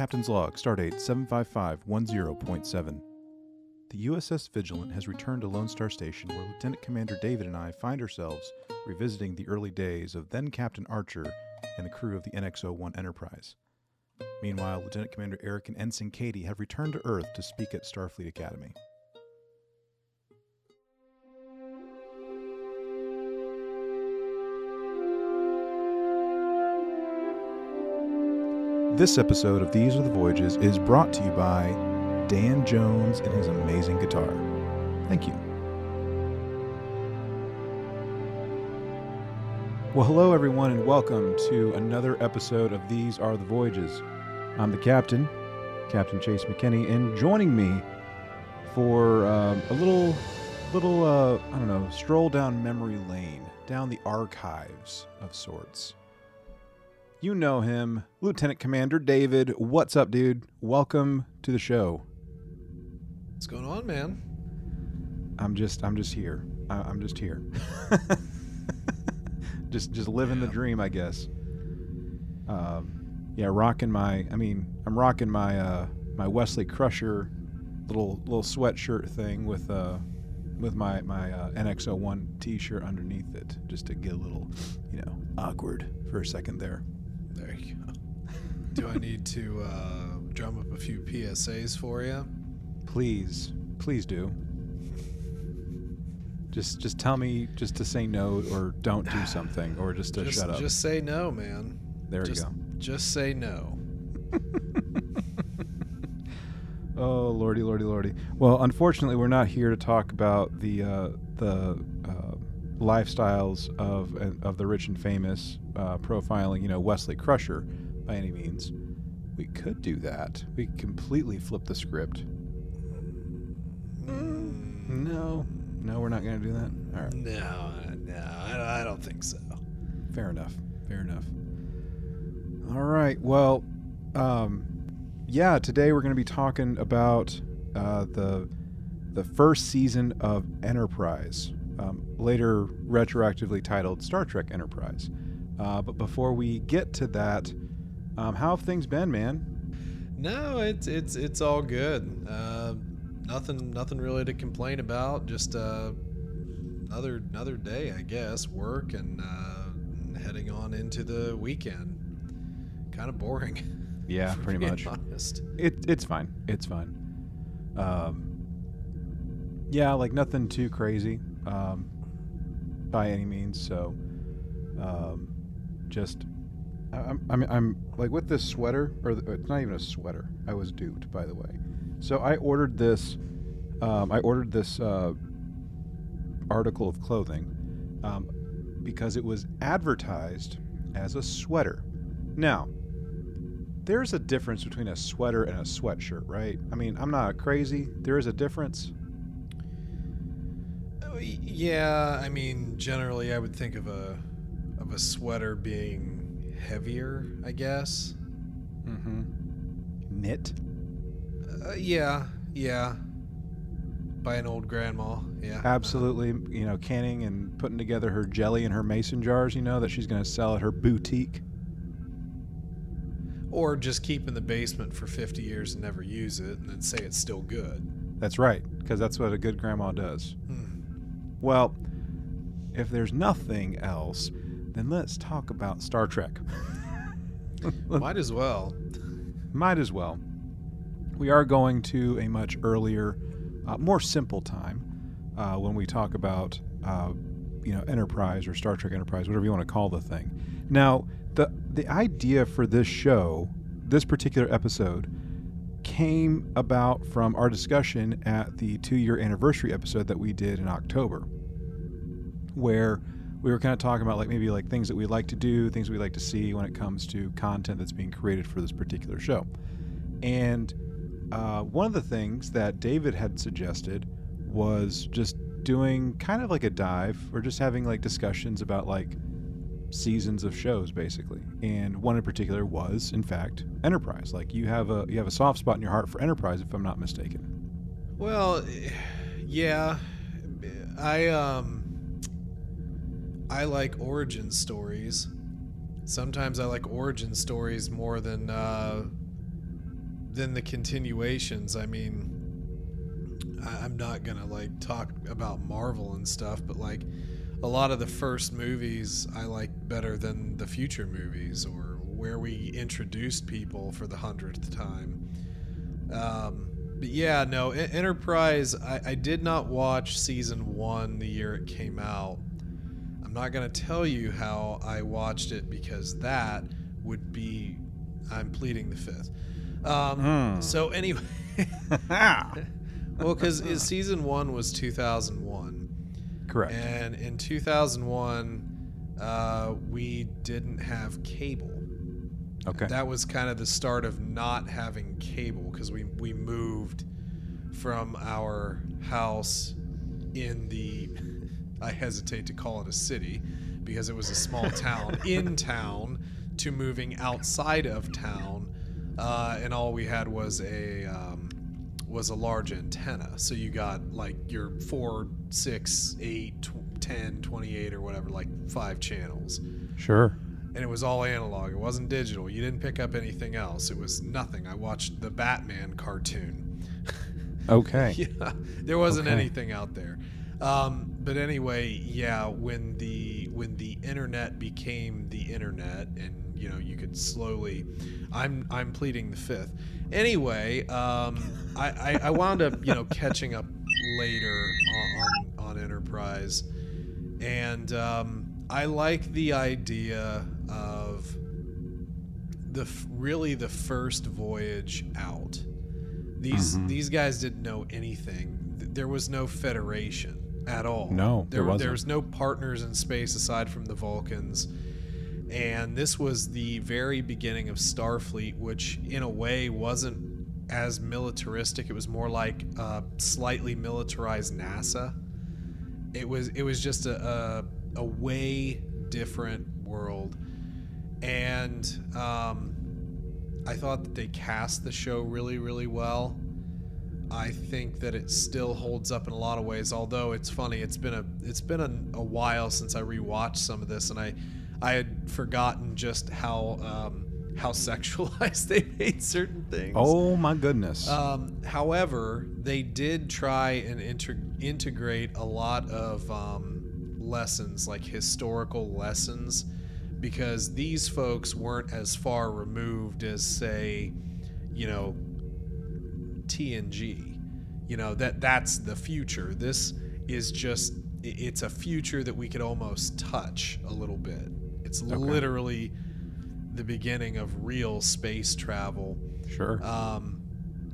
Captain's Log, Stardate 75510.7. The USS Vigilant has returned to Lone Star Station, where Lieutenant Commander David and I find ourselves revisiting the early days of then Captain Archer and the crew of the NX 01 Enterprise. Meanwhile, Lieutenant Commander Eric and Ensign Katie have returned to Earth to speak at Starfleet Academy. This episode of These Are the Voyages is brought to you by Dan Jones and his amazing guitar. Thank you. Well, hello, everyone, and welcome to another episode of These Are the Voyages. I'm the captain, Captain Chase McKinney, and joining me for um, a little, little, uh, I don't know, stroll down memory lane, down the archives of sorts. You know him, Lieutenant Commander David. What's up, dude? Welcome to the show. What's going on, man? I'm just, I'm just here. I, I'm just here. just, just living the dream, I guess. Um, yeah, rocking my. I mean, I'm rocking my uh, my Wesley Crusher little little sweatshirt thing with uh, with my my uh, NX01 T-shirt underneath it, just to get a little, you know, awkward for a second there. There you go. Do I need to uh, drum up a few PSAs for you? Please, please do. Just just tell me just to say no or don't do something or just to just, shut up. just say no, man. there just, you go. Just say no. Oh lordy, lordy, lordy. Well, unfortunately, we're not here to talk about the uh, the uh, lifestyles of uh, of the rich and famous, uh, profiling you know Wesley Crusher by any means. We could do that. We completely flip the script. No, no, we're not going to do that. All right. No, no, I, I don't think so. Fair enough. Fair enough. All right. Well, um, yeah. Today we're going to be talking about uh, the the first season of Enterprise, um, later retroactively titled Star Trek Enterprise. Uh, but before we get to that, um, how have things been, man? No, it's it's it's all good. Uh, nothing nothing really to complain about. Just uh, another another day, I guess. Work and uh, heading on into the weekend. Kind of boring. Yeah, pretty much. Honest. It it's fine. It's fine. Um, yeah, like nothing too crazy um, by any means. So, um, just I'm I'm I'm like with this sweater, or it's not even a sweater. I was duped, by the way. So I ordered this. Um, I ordered this uh, article of clothing um, because it was advertised as a sweater. Now, there's a difference between a sweater and a sweatshirt, right? I mean, I'm not crazy. There is a difference. Oh, Yeah, I mean, generally, I would think of a of a sweater being heavier. I guess. Mm-hmm. Knit. Uh, yeah, yeah. By an old grandma. Yeah. Absolutely. You know, canning and putting together her jelly in her mason jars, you know, that she's going to sell at her boutique. Or just keep in the basement for 50 years and never use it, and then say it's still good. That's right, because that's what a good grandma does. Hmm. Well, if there's nothing else, then let's talk about Star Trek. Might as well. Might as well. We are going to a much earlier, uh, more simple time uh, when we talk about, uh, you know, Enterprise or Star Trek Enterprise, whatever you want to call the thing. Now, the the idea for this show, this particular episode, came about from our discussion at the two-year anniversary episode that we did in October, where we were kind of talking about like maybe like things that we like to do, things we like to see when it comes to content that's being created for this particular show. And uh, one of the things that David had suggested was just doing kind of like a dive or just having like discussions about like seasons of shows basically and one in particular was in fact enterprise like you have a you have a soft spot in your heart for enterprise if i'm not mistaken Well, yeah. I um I like origin stories. Sometimes I like origin stories more than uh then the continuations. I mean, I'm not gonna like talk about Marvel and stuff, but like a lot of the first movies I like better than the future movies or where we introduced people for the hundredth time. Um, but yeah, no, Enterprise. I, I did not watch season one the year it came out. I'm not gonna tell you how I watched it because that would be I'm pleading the fifth. Um, Hmm. So anyway, well, because season one was 2001, Correct. and in 2001, uh, we didn't have cable. okay. That was kind of the start of not having cable because we we moved from our house in the I hesitate to call it a city because it was a small town in town to moving outside of town, uh, and all we had was a um, was a large antenna. So you got like your four, six, eight, tw- 10, 28 or whatever, like five channels sure. and it was all analog. It wasn't digital. You didn't pick up anything else. It was nothing. I watched the Batman cartoon. Okay. yeah, there wasn't Okay. anything out there. Um, but anyway, yeah, when the when the internet became the internet, and you know you could slowly, I'm I'm pleading the fifth. Anyway, um, I, I I wound up you know catching up later on on, on Enterprise, and um, I like the idea of the really the first voyage out. These Mhm. these guys didn't know anything. There was no federation at all. No, there there, wasn't. there was no partners in space aside from the Vulcans. And this was the very beginning of Starfleet, which in a way wasn't as militaristic. It was more like a slightly militarized NASA. It was it was just a, a, a way different world. And um, I thought that they cast the show really, really well. I think that it still holds up in a lot of ways. Although it's funny, it's been a it's been a, a while since I rewatched some of this, and I I had forgotten just how um, how sexualized they made certain things. Oh my goodness. Um, however, they did try and integrate a lot of um, lessons, like historical lessons, because these folks weren't as far removed as, say, you know, TNG. You know that that's the future. This is just it's a future that we could almost touch a little bit. It's literally the beginning of real space travel. sure. Um,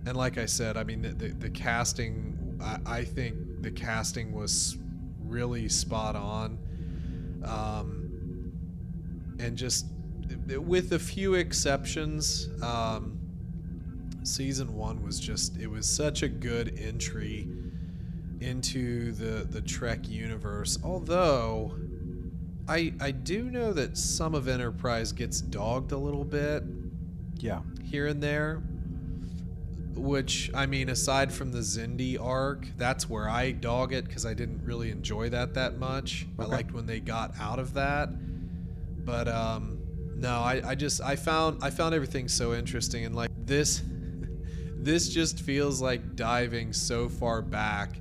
and like I said, I mean, the, the, the casting, I, I think the casting was really spot on. Um, and just with a few exceptions, um, season one was just, it was such a good entry into the, the Trek universe. Although, I, I do know that some of Enterprise gets dogged a little bit yeah. here and there. Which I mean, aside from the Xindi arc, that's where I dog it because I didn't really enjoy that that much. I liked when they got out of that, but um, no, I, I just I found I found everything so interesting and like this, this just feels like diving so far back,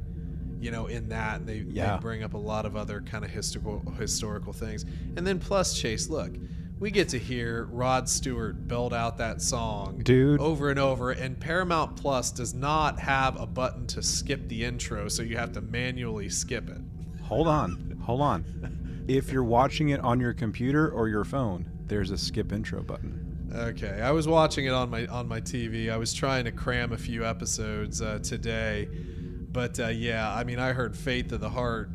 you know, in that and they, Yeah. they bring up a lot of other kind of historical historical things, and then plus Chase, look. We get to hear Rod Stewart belt out that song Dude. over and over and paramount plus does not have a button to skip the intro so you have to manually skip it Hold on. Hold on. If you're watching it on your computer or your phone, there's a skip intro button. Okay i was watching it on my on my tv i was trying to cram a few episodes uh, today but uh, yeah i mean i heard faith of the heart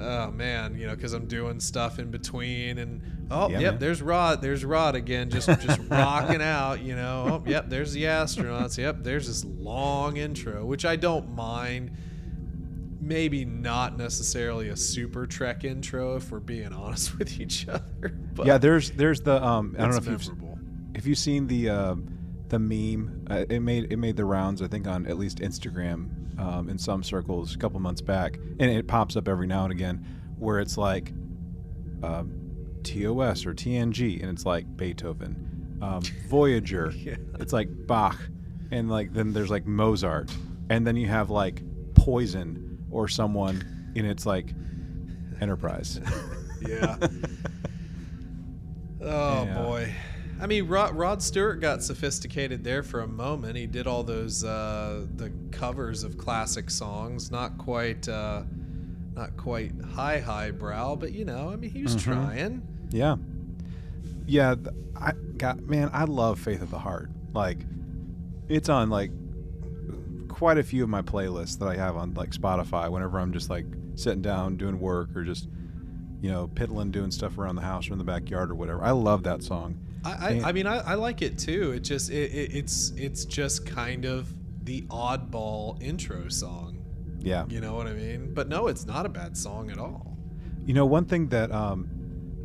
oh man you know because i'm doing stuff in between and oh Yeah, yep man. there's rod there's rod again just just rocking out you know oh yep there's the astronauts yep there's this long intro which i don't mind. Maybe not necessarily a super trek intro if we're being honest with each other but yeah, there's there's the um I don't know if you've if you've seen the uh, the meme. Uh, it made it made the rounds I think on at least Instagram um, in some circles a couple months back, and it pops up every now and again where it's like um, TOS or TNG, and it's like Beethoven, um, Voyager. Yeah. It's like Bach, and like then there's like Mozart, and then you have like Poison or someone, and it's like Enterprise. yeah. Oh Yeah. boy. I mean, Rod, Rod Stewart got sophisticated there for a moment. He did all those uh, the covers of classic songs, not quite, uh, not quite high highbrow, but you know, I mean, he was Mhm. trying. Yeah. Yeah, I got man, I love Faith of the Heart. Like it's on like quite a few of my playlists that I have on like Spotify whenever I'm just like sitting down doing work or just you know, piddling doing stuff around the house or in the backyard or whatever. I love that song. I, I, I mean, I, I like it too. It just, it, it, it's, it's just kind of the oddball intro song. Yeah. You know what I mean? But no, it's not a bad song at all. You know, one thing that um,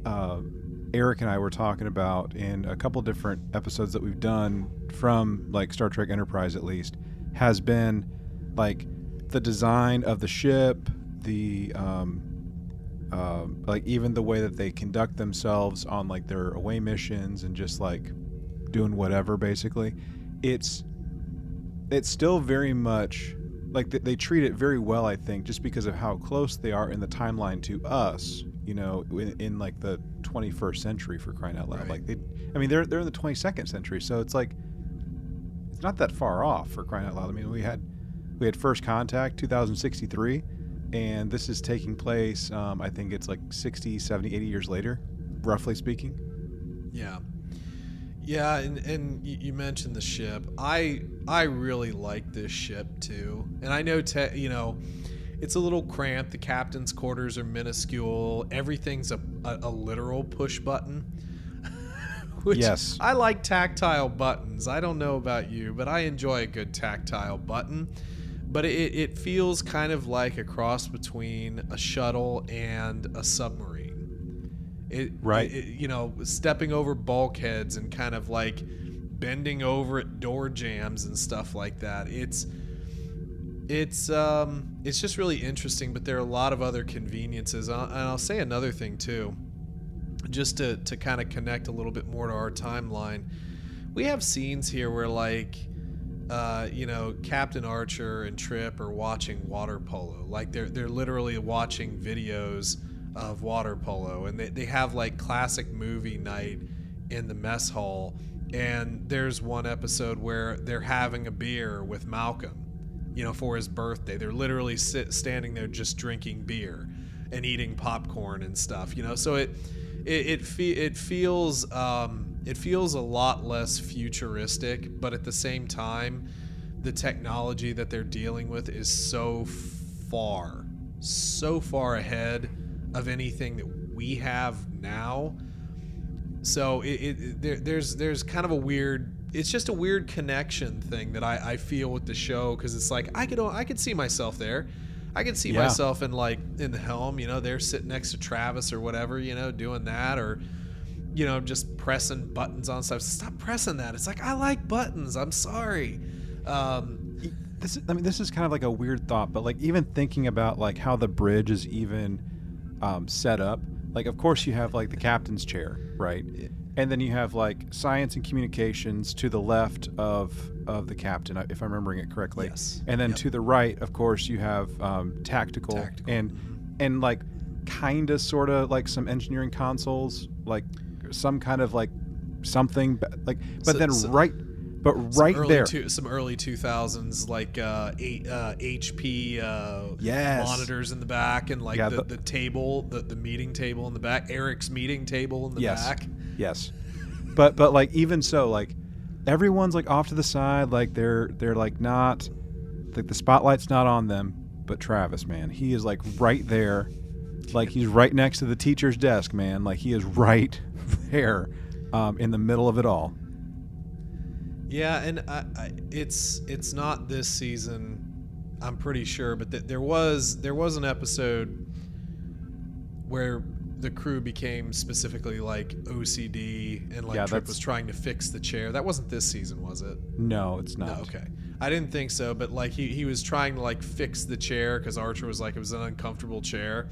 uh, Eric and I were talking about in a couple different episodes that we've done from like Star Trek Enterprise, at least, has been like the design of the ship, the um, uh, like even the way that they conduct themselves on like their away missions and just like doing whatever. Basically, it's it's still very much like th- they treat it very well i think just because of how close they are in the timeline to us you know in, in like the 21st century for crying out loud Right. like they i mean they're they're in the 22nd century so it's like it's not that far off for crying out loud i mean we had we had first contact 2063 and this is taking place um, i think it's like 60 70 80 years later roughly speaking Yeah. Yeah, and, and you mentioned the ship. I I really like this ship too. And I know te- you know, it's a little cramped. The captain's quarters are minuscule. Everything's a, a, a literal push button. Which Yes. I like tactile buttons. I don't know about you, but I enjoy a good tactile button. But it, it feels kind of like a cross between a shuttle and a submarine. It, Right. it- you know, stepping over bulkheads and kind of like bending over at door jams and stuff like that. It's it's um it's just really interesting, but there are a lot of other conveniences. And I'll, and I'll say another thing too, just to to kind of connect a little bit more to our timeline. We have scenes here where like uh, you know, Captain Archer and Trip are watching water polo. Like they're they're literally watching videos of water polo, and they, they have like classic movie night in the mess hall. And there's one episode where they're having a beer with Malcolm, you know, for his birthday. They're literally sit, standing there just drinking beer and eating popcorn and stuff, you know. So it it it, fe- it feels um, it feels a lot less futuristic, but at the same time, the technology that they're dealing with is so far, so far ahead of anything that we have now. So it, it, there, there's there's kind of a weird. It's just a weird connection thing that I, I feel with the show because it's like I could I could see myself there. I could see Yeah. myself in like in the helm, you know, they're sitting next to Travis or whatever, you know, doing that or you know, just pressing buttons on stuff. Stop pressing that. It's like I like buttons. I'm sorry. Um, this is, I mean this is kind of like a weird thought, but like even thinking about like how the bridge is even um, set up. Like of course you have like the captain's chair, right? And then you have like science and communications to the left of of the captain, if I'm remembering it correctly. Yes. And then Yep. to the right, of course, you have um, tactical, Tactical. and and like kind of sort of like some engineering consoles, like some kind of like something, but like but So- then so- right, but right early there, two, some early 2000s like uh, eight, uh, HP uh, Yes. monitors in the back and like Yeah, the, the- the table, the, the meeting table in the back, Eric's meeting table in the Yes. back. Yes, but but like even so, like everyone's like off to the side, like they're they're like not like the spotlight's not on them. But Travis, man, he is like right there, like he's right next to the teacher's desk, man. Like he is right there, um, in the middle of it all. Yeah, and I, I, it's it's not this season, I'm pretty sure, but th- there was there was an episode where the crew became specifically like OCD and like Yeah, Trip was trying to fix the chair. That wasn't this season, was it? No, it's not. No, okay. I didn't think so, but like he, he was trying to like fix the chair because Archer was like it was an uncomfortable chair.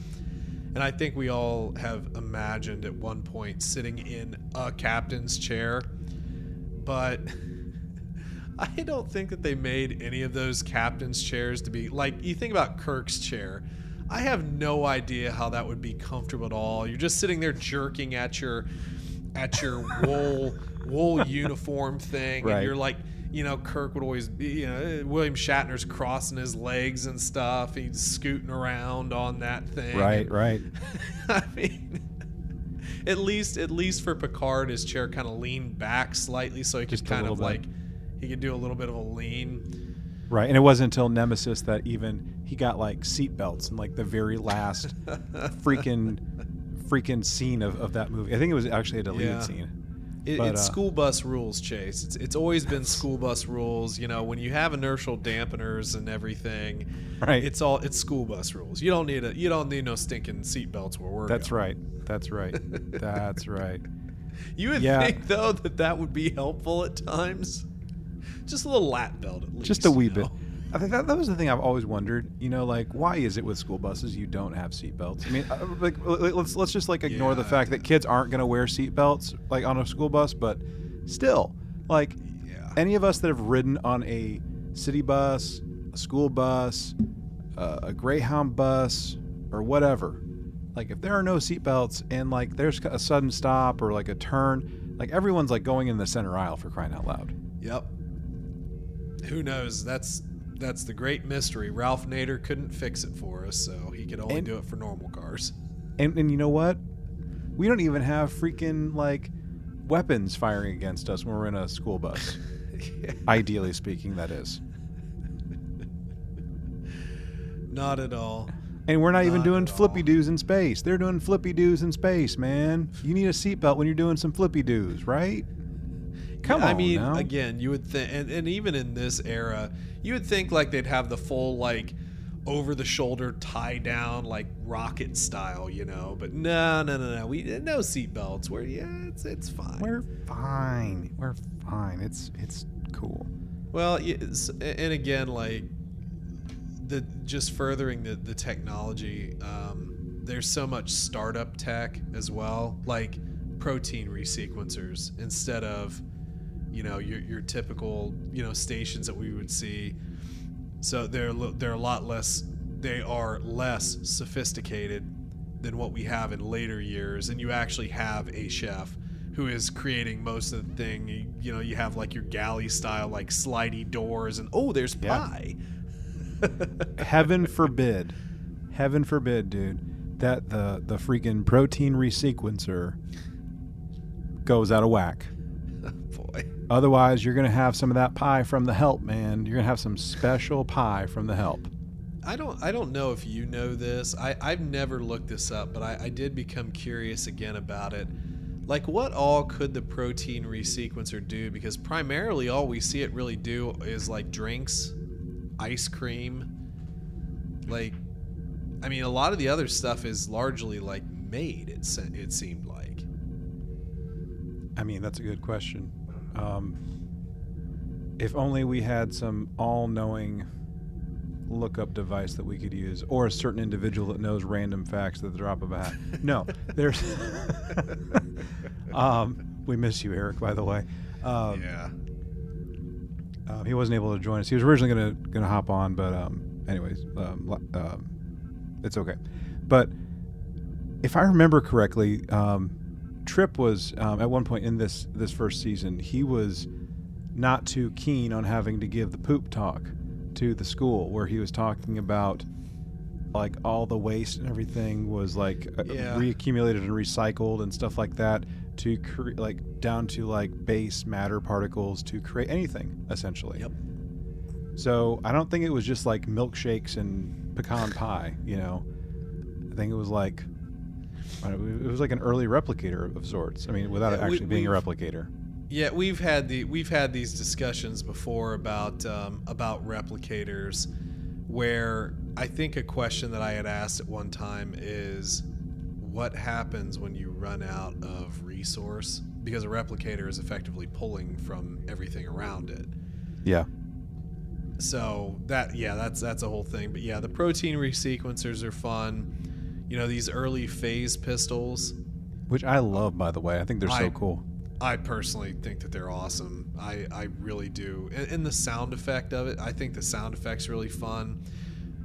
And I think we all have imagined at one point sitting in a captain's chair. But I don't think that they made any of those captain's chairs to be like you think about Kirk's chair. I have no idea how that would be comfortable at all. You're just sitting there jerking at your at your wool wool uniform thing, Right. and you're like, you know, Kirk would always be, you know, William Shatner's crossing his legs and stuff. He's scooting around on that thing. Right, right. I mean, at least at least for Picard, his chair kind of leaned back slightly, so he could Just kind of bit. like he could do a little bit of a lean. Right, and it wasn't until Nemesis that even he got like seat belts in like the very last freaking freaking scene of, of that movie. I think it was actually a deleted Yeah. scene. It, But, it's uh, school bus rules, Chase. It's it's always been school bus rules. You know, when you have inertial dampeners and everything, Right. It's all it's school bus rules. You don't need a you don't need no stinking seat belts where we're That's going. right. That's right. That's right. You would Yeah. think though that that would be helpful at times. Just a little lap belt at least. Just a wee bit. know? I think that, that was the thing I've always wondered. You know, like why is it with school buses you don't have seatbelts? I mean, uh, like l- l- let's let's just like ignore the fact that kids aren't going to wear seatbelts like on a school bus, but still, like Yeah. any of us that have ridden on a city bus, a school bus, uh, a Greyhound bus, or whatever, like if there are no seatbelts and like there's a sudden stop or like a turn, like everyone's like going in the center aisle for crying out loud. Yep. Who knows? That's that's the great mystery. Ralph Nader couldn't fix it for us, so he could only And- do it for normal cars. And, and you know what? We don't even have freaking like weapons firing against us when we're in a school bus. Ideally speaking, that is. Not at all. And we're not even Not doing at all. flippy doos in space. They're doing flippy doos in space, man. You need a seatbelt when you're doing some flippy doos, right? Come I on mean, now. again, you would think, and, and even in this era, you would think like they'd have the full like over the shoulder tie down like rocket style, you know. But no, no, no, no. We no seatbelts. We're yeah, it's it's fine. We're fine. We're fine. It's it's cool. Well, it's- and again, like the just furthering the the technology. Um, there's so much startup tech as well, like protein resequencers instead of you know your your typical you know stations that we would see. So they're a they're a lot less. They are less sophisticated than what we have in later years, and you actually have a chef who is creating most of the thing. You, you know, you have like your galley style, like slidey doors, and oh, there's Yeah. pie. Heaven forbid. Heaven forbid, dude, that the the freaking protein resequencer goes out of whack. Otherwise, you're going to have some of that pie from the help, man. You're going to have some special pie from the help. I don't I don't know if you know this. I I've never looked this up, but I, I did become curious again about it. Like, what all could the protein resequencer do? Because primarily, all we see it really do is like drinks, ice cream. Like, I mean, a lot of the other stuff is largely like made. It se- it seemed like. I mean, that's a good question. Um, if only we had some all knowing lookup device that we could use, or a certain individual that knows random facts at the drop of a hat. No, there's. um, we miss you, Eric, by the way. Um, yeah. Um, he wasn't able to join us. He was originally gonna gonna hop on, but um, anyways, um, um, it's okay. But if I remember correctly, um, Trip was um, at one point in this this first season. He was not too keen on having to give the poop talk to the school, where he was talking about like all the waste and everything was like uh, Yeah. reaccumulated and recycled and stuff like that to create like down to like base matter particles to create anything essentially. Yep. So I don't think it was just like milkshakes and pecan pie. You know, I think it was like I don't know, it was like an early replicator of sorts. I mean, without it Yeah, we- actually being a replicator. Yeah, we've had the we've had these discussions before about um, about replicators, where I think a question that I had asked at one time is, what happens when you run out of resource? Because a replicator is effectively pulling from everything around it. Yeah. So that yeah, that's that's a whole thing. But yeah, the protein resequencers are fun. You know, these early phase pistols. Which I love, by the way. I think they're so cool. I personally think that they're awesome. I, I really do. And, and the sound effect of it, I think the sound effect's really fun.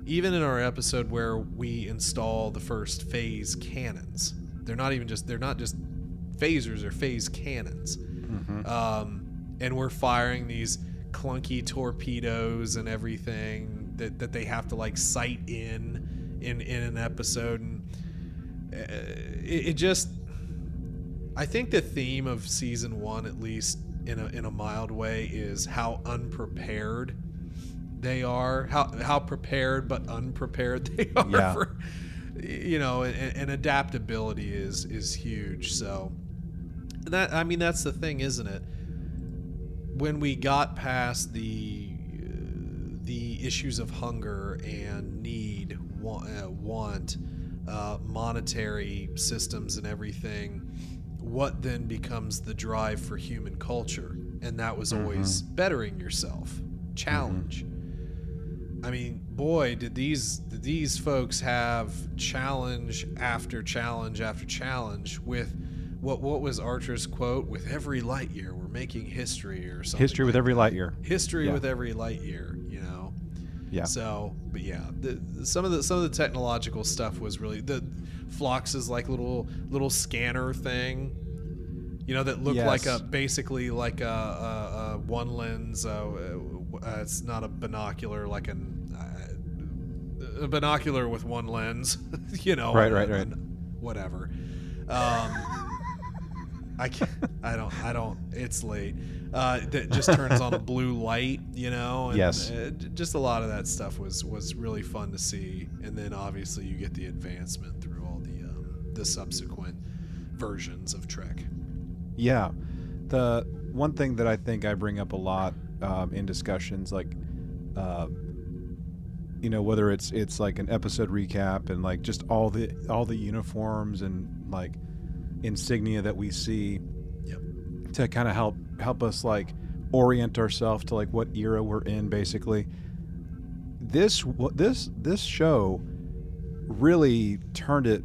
Even in our episode where we install the first phase cannons, they're not even just they're not just phasers or phase cannons. Mm-hmm. Um, and we're firing these clunky torpedoes and everything that, that they have to like sight in in in an episode and it, it just I think the theme of season one, at least in a in a mild way, is how unprepared they are. How how prepared but unprepared they are. Yeah. For, you know, and, and adaptability is is huge. So that I mean that's the thing, isn't it? When we got past the the issues of hunger and need, want, uh, want uh, monetary systems and everything, what then becomes the drive for human culture? And that was always bettering yourself, challenge. I mean, boy, did these did these folks have challenge after challenge after challenge with what what was Archer's quote? With every light year, we're making history or something. History with like every light year. History Yeah. with every light year. Yeah. So, but yeah, the, some of the some of the technological stuff was really the Phlox's like little little scanner thing. You know that looked like a basically like a, a, a one lens. Uh, uh, it's not a binocular, like an uh, a binocular with one lens. you know, Right, right, right. Whatever. Um, I can't, I don't I don't. It's late. Uh, that just turns on a blue light, you know. And, Yes. uh, j- just a lot of that stuff was was really fun to see, and then obviously you get the advancement through all the um, the subsequent versions of Trek. Yeah. The one thing that I think I bring up a lot um, in discussions, like, uh, you know, whether it's it's like an episode recap and like just all the all the uniforms and like insignia that we see. To kind of help help us like orient ourselves to like what era we're in, basically. This this this show really turned it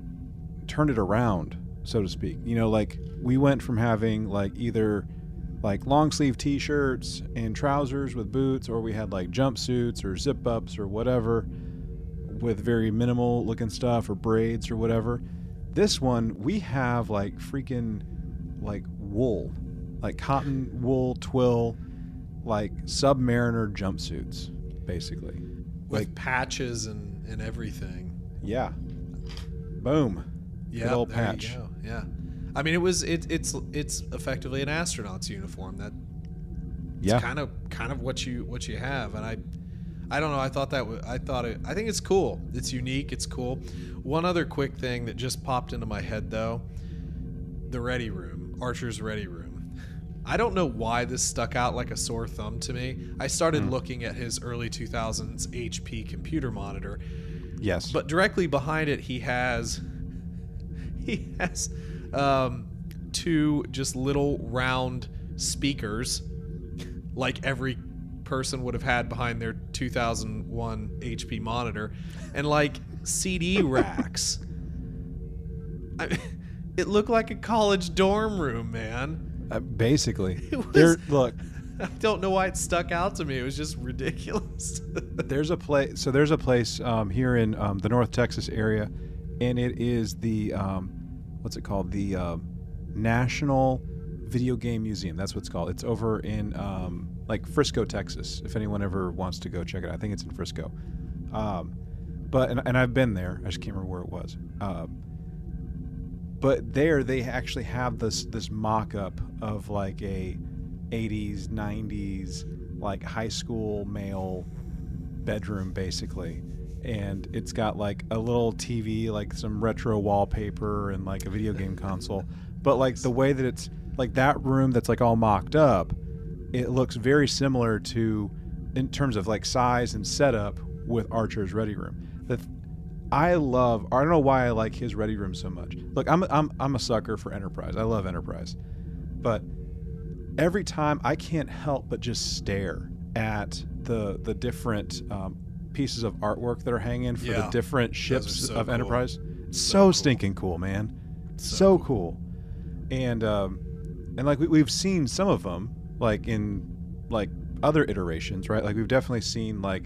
turned it around, so to speak. You know, like we went from having like either like long sleeve t-shirts and trousers with boots or we had like jumpsuits or zip ups or whatever with very minimal looking stuff or braids or whatever. This one we have like freaking like wool, like cotton wool twill like submariner jumpsuits basically. With Like patches and and everything. yeah. Boom. Yeah, old there patch. You go. Yeah. I mean, it was it, it's it's effectively an astronaut's uniform. That Yeah. kind of kind of what you what you have and i i don't know i thought that wa- i thought it i think it's cool it's unique it's cool one other quick thing that just popped into my head though the ready room archer's ready room i don't know why this stuck out like a sore thumb to me i started looking at his early 2000s hp computer monitor Yes. but directly behind it, he has he has um, two just little round speakers, like every person would have had behind their 2001 HP monitor, and like CD racks. I, it looked like a college dorm room, man. Uh, basically, was- there. Look, I don't know why it stuck out to me. It was just ridiculous. there's a place. So there's a place um, here in um, the North Texas area, and it is the um, what's it called? The um, National Video Game Museum. That's what it's called. It's over in um, like Frisco, Texas. If anyone ever wants to go check it out, I think it's in Frisco. Um, but and, and I've been there. I just can't remember where it was. Um, but there they actually have this this mock-up of like a 80s 90s like high school male bedroom basically. And it's got like a little tv like some retro wallpaper and like a video game console. But like the way that it's like that room that's like all mocked up it looks very similar to in terms of like size and setup with archer's ready room. The I love. I don't know why I like his ready room so much. Look, I'm I'm I'm a sucker for Enterprise. I love Enterprise, but every time I can't help but just stare at the the different um, pieces of artwork that are hanging for the different ships so of cool. Enterprise. So, So cool. stinking cool, man. So So, cool. And um, and like we, we've seen some of them like in like other iterations, right? Like we've definitely seen like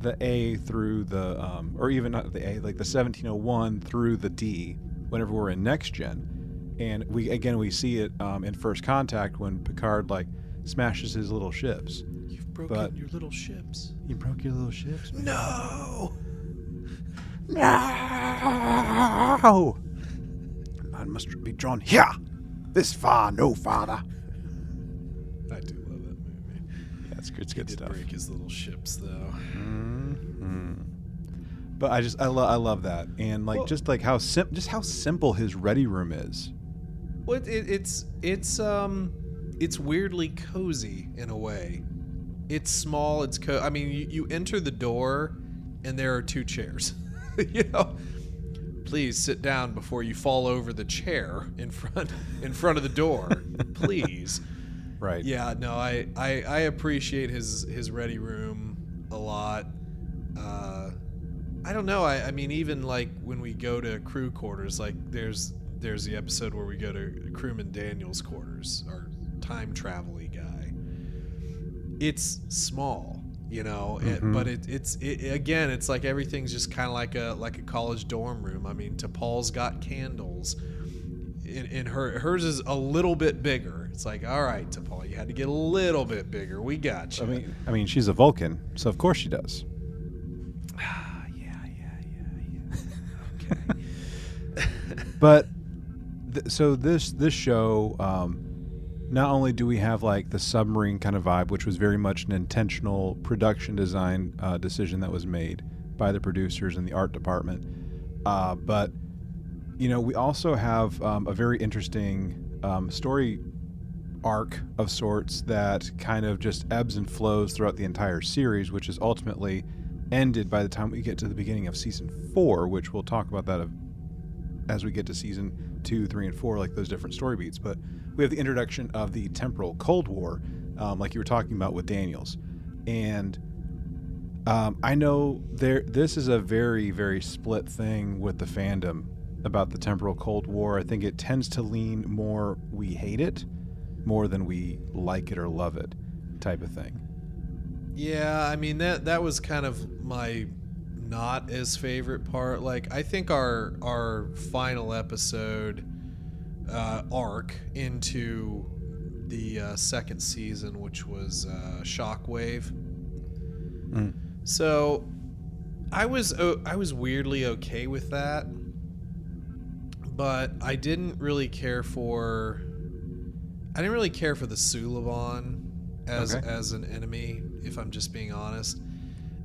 the A through the um, or even not the A, like the 1701 through the D. Whenever we're in next gen, and we again we see it um, in First Contact when Picard like smashes his little ships. You've broken But- your little ships. You broke your little ships. man. No. No! Man must be drawn here. This far, no farther. I do love that movie. Yeah, it's, it's He good did stuff. break his little ships though. But I just I, lo- I love that, and like Well- just like how sim- just how simple his ready room is. Well, it, it, it's it's um it's weirdly cozy in a way. It's small. It's co- I mean, you, you enter the door, and there are two chairs. you know, please sit down before you fall over the chair in front in front of the door. please. Right. Yeah. No, I, I I appreciate his his ready room a lot. Uh, I don't know. I, I mean, even like when we go to crew quarters, like there's there's the episode where we go to crewman Daniels' quarters, our time travel guy. It's small, you know, it- Mhm. but it, it's it, again, it's like everything's just kind of like a like a college dorm room. I mean, T'Pol's got candles. In, in her hers is a little bit bigger. It's like, all right, T'Pol, you had to get a little bit bigger. We got you. I mean, I mean, she's a Vulcan, so of course she does. yeah, yeah, yeah, yeah. Okay. But th- so this this show, um, not only do we have like the submarine kind of vibe, which was very much an intentional production design uh, decision that was made by the producers and the art department, uh, but you know we also have um, a very interesting um, story arc of sorts that kind of just ebbs and flows throughout the entire series, which is ultimately ended by the time we get to the beginning of season four, which we'll talk about that as we get to season two, three, and four, like those different story beats. But we have the introduction of the temporal Cold War, um, like you were talking about with Daniels, and um, I know there. This is a very, very split thing with the fandom about the temporal Cold War. I think it tends to lean more we hate it more than we like it or love it, type of thing. Yeah, I mean that that was kind of my not as favorite part. Like I think our our final episode uh, arc into the uh, second season, which was uh, Shockwave. Mm. So I was I was weirdly okay with that, but I didn't really care for I didn't really care for the Suliban as Okay. as an enemy, if I'm just being honest.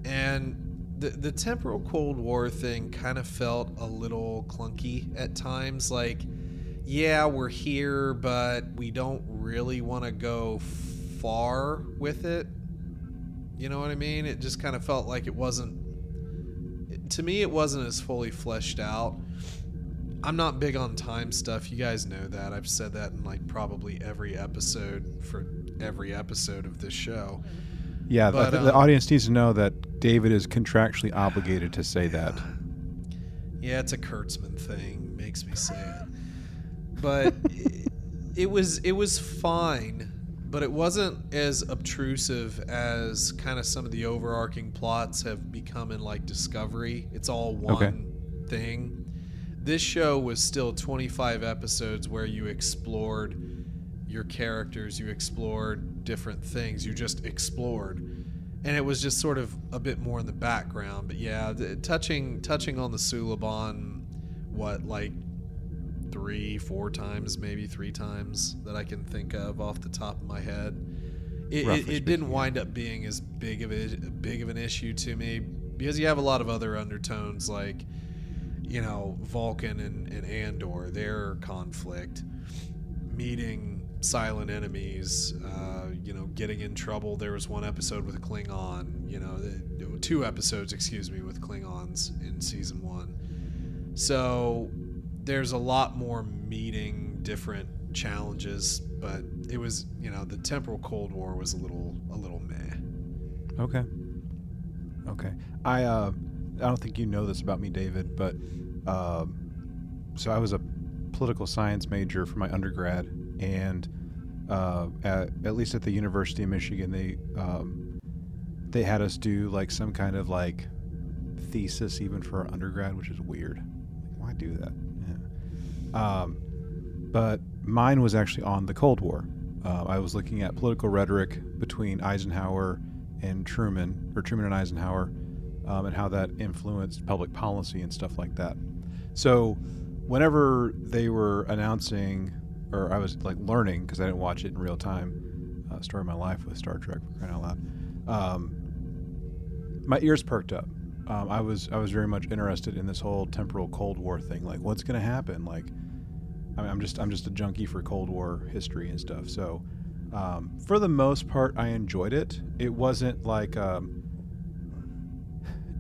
And the the temporal Cold War thing kind of felt a little clunky at times. Like, yeah, we're here, but we don't really want to go far with it. You know what I mean? It just kind of felt like it wasn't. to me, it wasn't as fully fleshed out. I'm not big on time stuff. You guys know that. I've said that in like probably every episode for every episode of this show. Yeah, But, the um, audience needs to know that David is contractually obligated to say that. Yeah, it's a Kurtzman thing. Makes me say it. But it, it was it was fine, but it wasn't as obtrusive as kind of some of the overarching plots have become in like Discovery. It's all one Okay. thing. This show was still 25 episodes where you explored your characters, you explored different things, you just explored and it was just sort of a bit more in the background. But yeah, the, touching touching on the Suliban, what like three, four times, maybe three times that I can think of off the top of my head. It, it, it didn't wind up being as big of a big of an issue to me because you have a lot of other undertones like you know Vulcan and, and Andor, their conflict, meeting silent enemies, uh, you know, getting in trouble. There was one episode with Klingon, you know, two episodes, excuse me, with Klingons in season one. So there's a lot more meeting different challenges, but it was, you know, the temporal Cold War was a little, a little meh. Okay. Okay. I uh, I don't think you know this about me, David, but um, so I was a political science major for my undergrad, and uh, at, at least at the University of Michigan, they um, they had us do like some kind of like thesis even for our undergrad, which is weird. Why do that? Yeah. Um, but mine was actually on the Cold War. Uh, I was looking at political rhetoric between Eisenhower and Truman, or Truman and Eisenhower, um, and how that influenced public policy and stuff like that. So, whenever they were announcing, or I was like learning because I didn't watch it in real time, uh, story of my life with Star Trek, for crying out loud. Um, my ears perked up. Um, I was I was very much interested in this whole temporal Cold War thing. Like, what's going to happen? Like, I mean, I'm just I'm just a junkie for Cold War history and stuff. So, um, for the most part, I enjoyed it. It wasn't like um,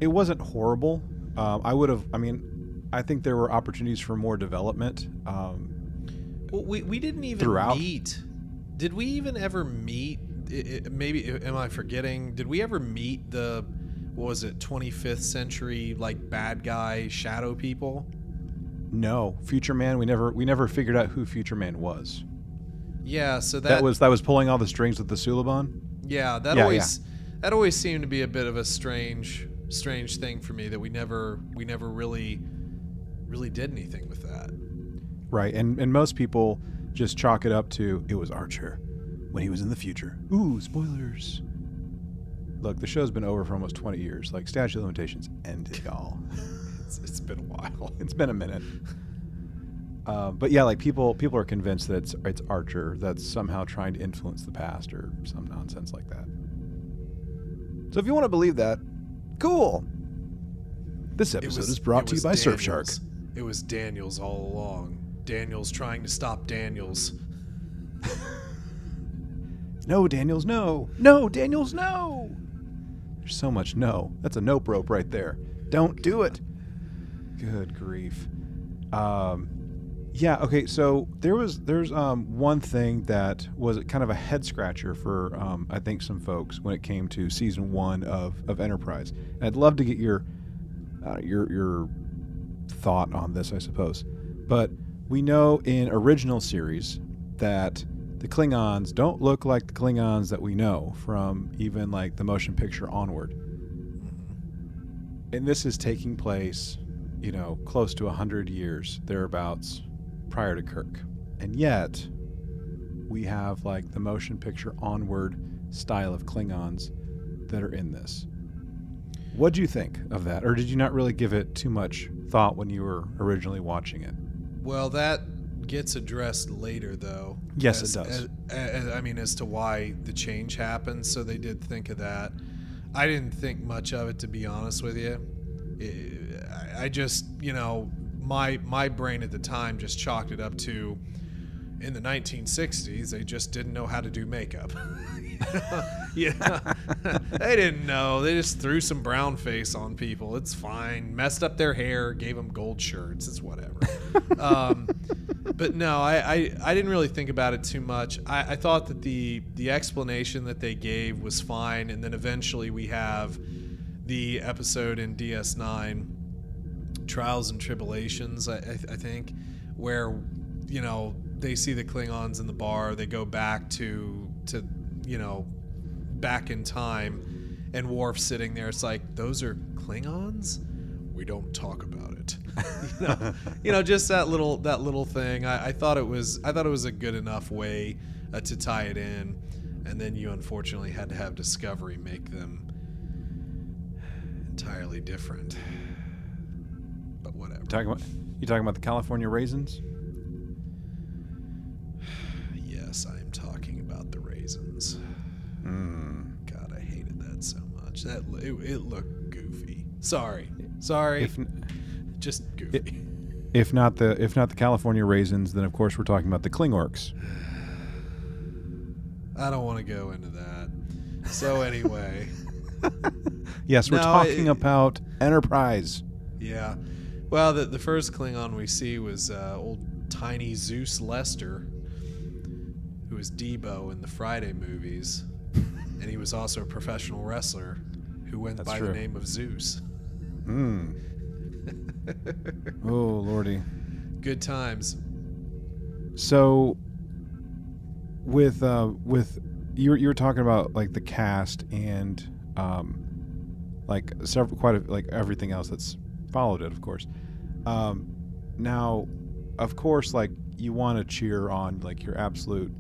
it wasn't horrible. Um, I would have. I mean, I think there were opportunities for more development. Um, Well, we, we didn't even Throughout? meet. Did we even ever meet? i i maybe am I forgetting? Did we ever meet the what was it 25th century like bad guy shadow people? no, Future Man. We never we never figured out who Future Man was. Yeah, so that, That, was that was pulling all the strings with the Suliban. yeah that Yeah, always that always seemed to be a bit of a strange strange thing for me that we never we never really really did anything with that. Right, and and most people just chalk it up to it was Archer when he was in the future. Ooh, spoilers. Look, the show's been over for almost 20 years. Like statute of limitations ended, y'all. It's, it's been a while. it's been a minute. Uh, but yeah, like people people are convinced that it's it's Archer that's somehow trying to influence the past or some nonsense like that. So if you want to believe that, cool. This episode was- is brought to you by Surfshark. It was Daniels all along. Daniels trying to stop Daniels. No, Daniels, no. No, Daniels, no. There's so much no. That's a nope rope right there. Don't do it. Good grief. Um, yeah. Okay. So there was there's um, one thing that was kind of a head scratcher for um, I think some folks when it came to season one of of Enterprise. And I'd love to get your uh, your your thought on this, I suppose. But we know in original series that the Klingons don't look like the Klingons that we know from even like the motion picture onward. And this is taking place, you know, close to a hundred years thereabouts prior to Kirk. And yet we have like the motion picture onward style of Klingons that are in this. What do you think of that? Or did you not really give it too much thought when you were originally watching it? Well, that gets addressed later, though. Yes, it does. as- as- I mean, as to why the change happened, so they did think of that. I didn't think much of it, to be honest with you. I- I just, you know, my my brain at the time just chalked it up to, in the 1960s, they just didn't know how to do makeup. yeah, they didn't know. They just threw some brown face on people. It's fine. Messed up their hair, gave them gold shirts. It's whatever. um, but no, I, I, I didn't really think about it too much. I, I thought that the the explanation that they gave was fine, and then eventually we have the episode in DS9, Trials and Tribulations. I, I, I think where you know they see the Klingons in the bar. They go back to to you know back in time, and Worf sitting there. It's like those are Klingons. We don't talk about it. you, know, you know, just that little that little thing. I, I thought it was I thought it was a good enough way uh, to tie it in, and then you unfortunately had to have Discovery make them entirely different. But whatever. Talking about you talking about the California raisins? Mm. God, I hated that so much. That it, it looked goofy. Sorry, sorry, If just goofy. if not the if not the California raisins, then of course we're talking about the Klingorks. I don't want to go into that. So anyway, Yes, we're No, talking it- about Enterprise. yeah. Well, the the first Klingon we see was uh, old tiny Zeus Lister, who was Deebo in the Friday movies, and he was also a professional wrestler who went That's by true. the name of Zeus. Mm. oh lordy. Good times. So with uh, with you were, you were talking about like the cast and um, like several quite a, like everything else that's followed it, of course. Um, now, of course, like you want to cheer on like your absolute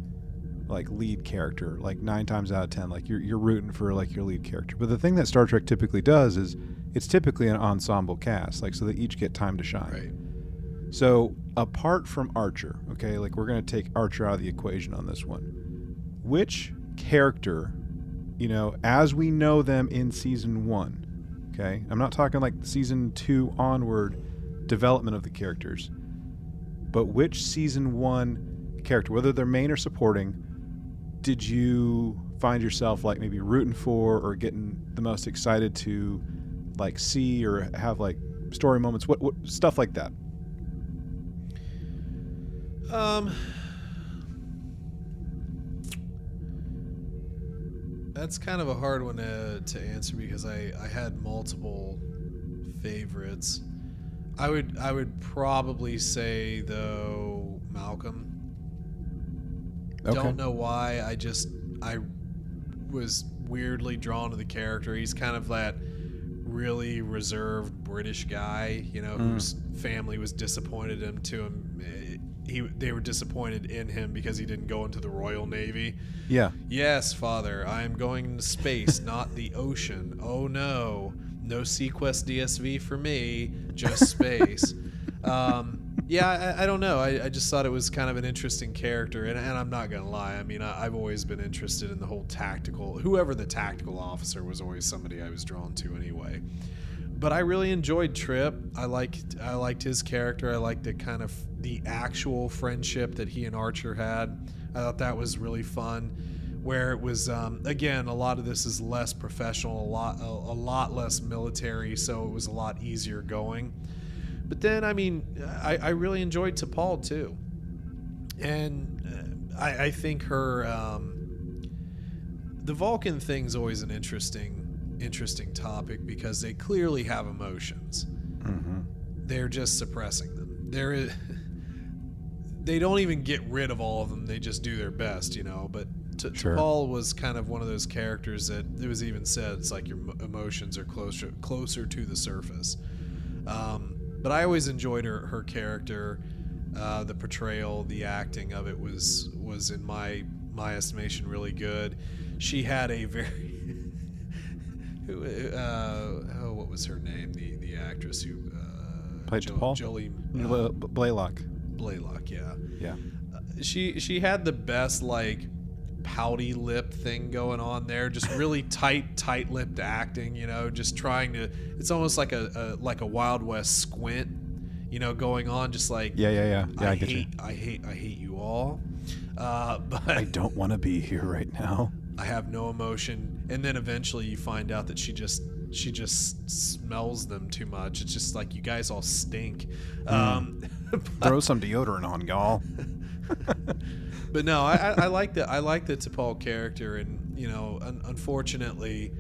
like lead character, like nine times out of ten, like you're you're rooting for like your lead character. But the thing that Star Trek typically does is it's typically an ensemble cast, like so they each get time to shine. Right. So apart from Archer, okay, like we're gonna take Archer out of the equation on this one. Which character, you know, as we know them in season one, okay, I'm not talking like season two onward development of the characters, but which season one character, whether they're main or supporting, did you find yourself like maybe rooting for or getting the most excited to like see or have like story moments what, what stuff like that Um, that's kind of a hard one to, to answer because I, I had multiple favorites. I would I would probably say though Malcolm. Okay. Don't know why. I just I was weirdly drawn to the character. He's kind of that really reserved British guy, you know, Mm. whose family was disappointed him to him. eh, He they were disappointed in him because he didn't go into the Royal Navy. yeah Yes, father, I am going into space, not the ocean. Oh no, no seaQuest DSV for me, just space. um, yeah, I, I don't know. I, I just thought it was kind of an interesting character, and, and I'm not gonna lie. I mean, I, I've always been interested in the whole tactical. Whoever the tactical officer was, always somebody I was drawn to anyway. But I really enjoyed Trip. I liked I liked his character. I liked the kind of the actual friendship that he and Archer had. I thought that was really fun. Where it was um, again, a lot of this is less professional, a lot a, a lot less military, so it was a lot easier going. But then, I mean, I, I really enjoyed T'Pol too, and uh, I, I think her um, the Vulcan thing's always an interesting interesting topic because they clearly have emotions. mm-hmm. They're just suppressing them. There is they don't even get rid of all of them. They just do their best, you know. But T- Sure. T'Pol was kind of one of those characters that it was even said it's like your emotions are closer closer to the surface. Um, but I always enjoyed her her character, uh, the portrayal, the acting of it was was in my my estimation really good. She had a very who uh, oh what was her name the the actress who uh, Played T'Pol? Jolie uh, Blalock Blalock yeah yeah she she had the best like pouty lip thing going on there. Just really tight tight lipped acting you know just trying to it's almost like a, a like a wild west squint you know going on just like yeah yeah yeah. Yeah i, I, hate you. i hate i hate you all. Uh, but i don't want to be here right now. I have no emotion, and then eventually you find out that she just she just smells them too much. It's just like you guys all stink. Hmm. Um, throw some deodorant on y'all but no, I, I, like the I like the T'Pol character, and you know, un- unfortunately,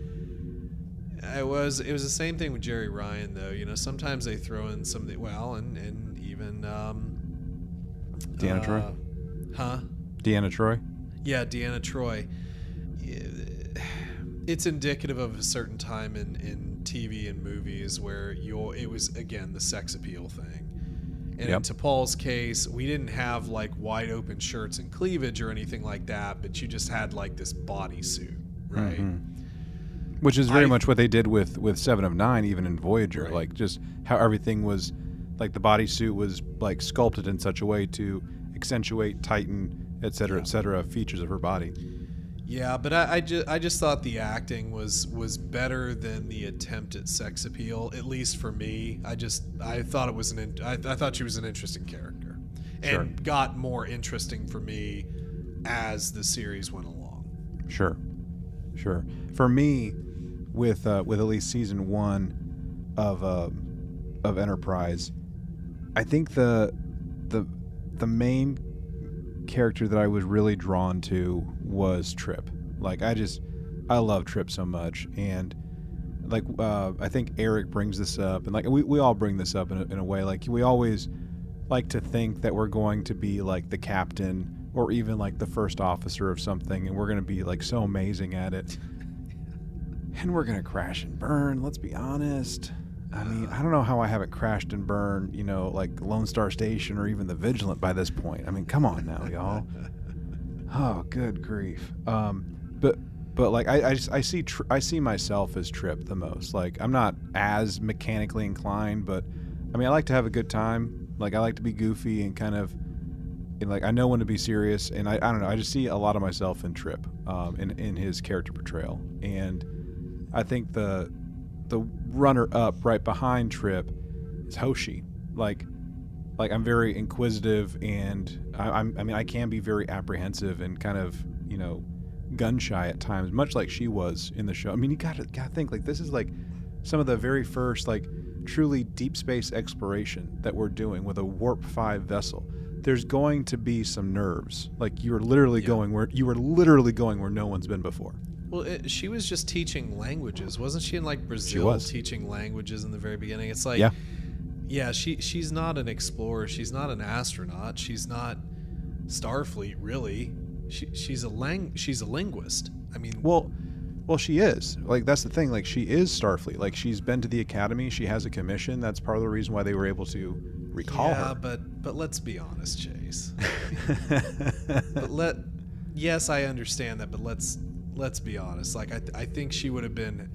it was it was the same thing with Jeri Ryan though. You know, sometimes they throw in some of the well, and and even um, Deanna uh, huh? deanna troi Yeah, Deanna Troi. It's indicative of a certain time in, in TV and movies where you it was again the sex appeal thing. And Yep. in T'Pol's case, we didn't have like wide open shirts and cleavage or anything like that, but you just had like this bodysuit, right? Mhm. which is very I- much what they did with with seven of nine even in voyager Right. like just how everything was like the bodysuit was like sculpted in such a way to accentuate tighten et cetera et cetera features of her body Yeah, but I, I just I just thought the acting was was better than the attempt at sex appeal, at least for me. I just I thought it was an in, I, I thought she was an interesting character, and Sure. got more interesting for me as the series went along. Sure, sure. For me, with uh, with at least season one of uh, of Enterprise, I think the the the main character that I was really drawn to was Trip. Like I just I love Trip so much, and like uh, I think Eric brings this up, and like we, we all bring this up in a, in a way. Like we always like to think that we're going to be like the captain or even like the first officer of something, and we're gonna be like so amazing at it, and we're gonna crash and burn. Let's be honest. I mean, I don't know how I haven't crashed and burned, you know, like Lone Star Station or even the Vigilant by this point. I mean, come on now, y'all. Oh, good grief. Um, but but like I I, I see I see myself as Trip the most. Like I'm not as mechanically inclined, but I mean I like to have a good time. Like I like to be goofy and kind of and like I know when to be serious, and I, I don't know. I just see a lot of myself in Trip, um, in in his character portrayal, and I think the the runner up right behind Trip is Hoshi. Like like I'm very inquisitive, and I, I'm I mean I can be very apprehensive and kind of you know gun shy at times, much like she was in the show. I mean you gotta gotta think like this is like some of the very first like truly deep space exploration that we're doing with a warp 5 vessel there's going to be some nerves like you're literally Yeah. going where you are literally going where no one's been before Well, it, she was just teaching languages, wasn't she? In like Brazil, teaching languages in the very beginning. It's like, Yeah. Yeah, she she's not an explorer. She's not an astronaut. She's not Starfleet, really. She, she's a lang she's a linguist. I mean, well well she is like that's the thing like she is starfleet like she's been to the academy she has a commission that's part of the reason why they were able to recall yeah, her but but let's be honest, Chase. but let yes, I understand that, but let's let's be honest. Like I I think she would have been.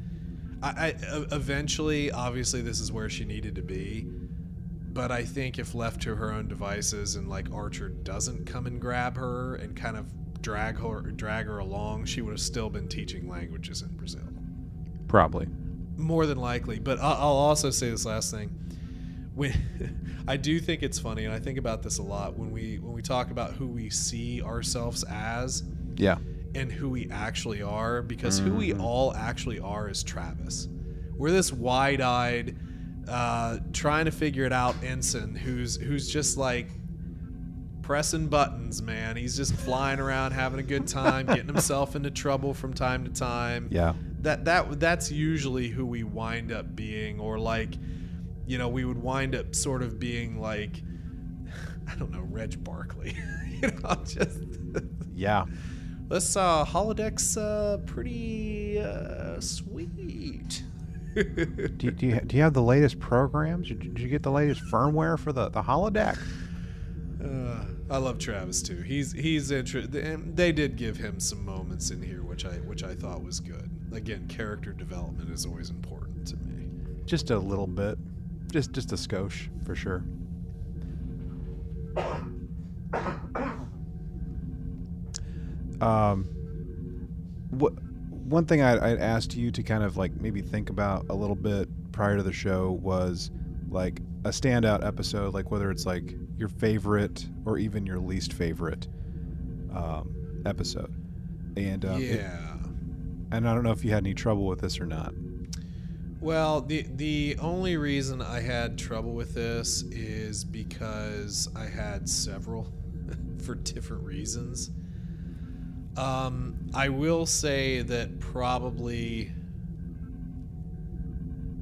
I eventually, obviously, this is where she needed to be. But I think if left to her own devices and like Archer doesn't come and grab her and kind of drag her drag her along, she would have still been teaching languages in Brazil. probably More than likely. But I'll, also say this last thing. When I do think it's funny, and I think about this a lot when we when we talk about who we see ourselves as yeah and who we actually are, because who we mm-hmm. all actually are is Travis. We're this wide-eyed, uh, trying to figure it out ensign who's who's just like pressing buttons, man. He's just flying around having a good time, getting himself into trouble from time to time. Yeah. That that that's usually who we wind up being or like you know we would wind up sort of being like i don't know reg barclay. You know just yeah. This uh holodeck's uh pretty uh sweet do you, do, you, do you have the latest programs did you, did you get the latest firmware for the, the holodeck uh, I love Travis too. He's he's interesting. They did give him some moments in here, which I which I thought was good. Again, character development is always important to me. just a little bit just just a skosh for sure um what one thing I'd, I'd asked you to kind of like maybe think about a little bit prior to the show was like a standout episode like whether it's like your favorite or even your least favorite um, episode and um, it- yeah. and i don't know if you had any trouble with this or not Well, the the only reason I had trouble with this is because I had several for different reasons. Um, I will say that probably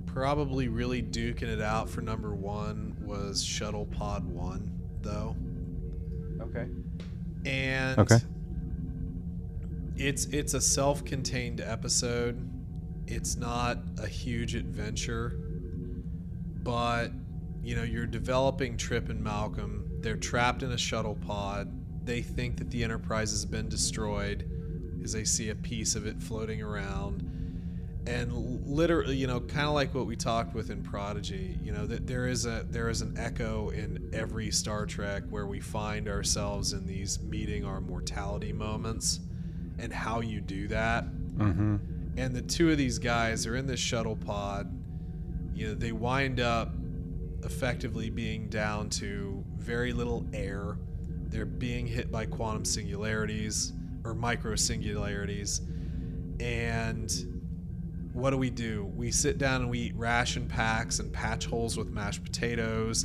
probably really duking it out for number one was Shuttle Pod One, though. okay And Okay. it's it's a self-contained episode. It's not a huge adventure, but you know, you're developing Trip and Malcolm. They're trapped in a shuttle pod. They think that the Enterprise has been destroyed as they see a piece of it floating around. And literally, you know, kind of like what we talked with in Prodigy, you know, that there is a there is an echo in every Star Trek where we find ourselves in these meeting our mortality moments and how you do that mm-hmm and the two of these guys are in this shuttle pod. You know, they wind up effectively being down to very little air. They're being hit by quantum singularities or micro singularities. And what do we do? We sit down and we eat ration packs and patch holes with mashed potatoes.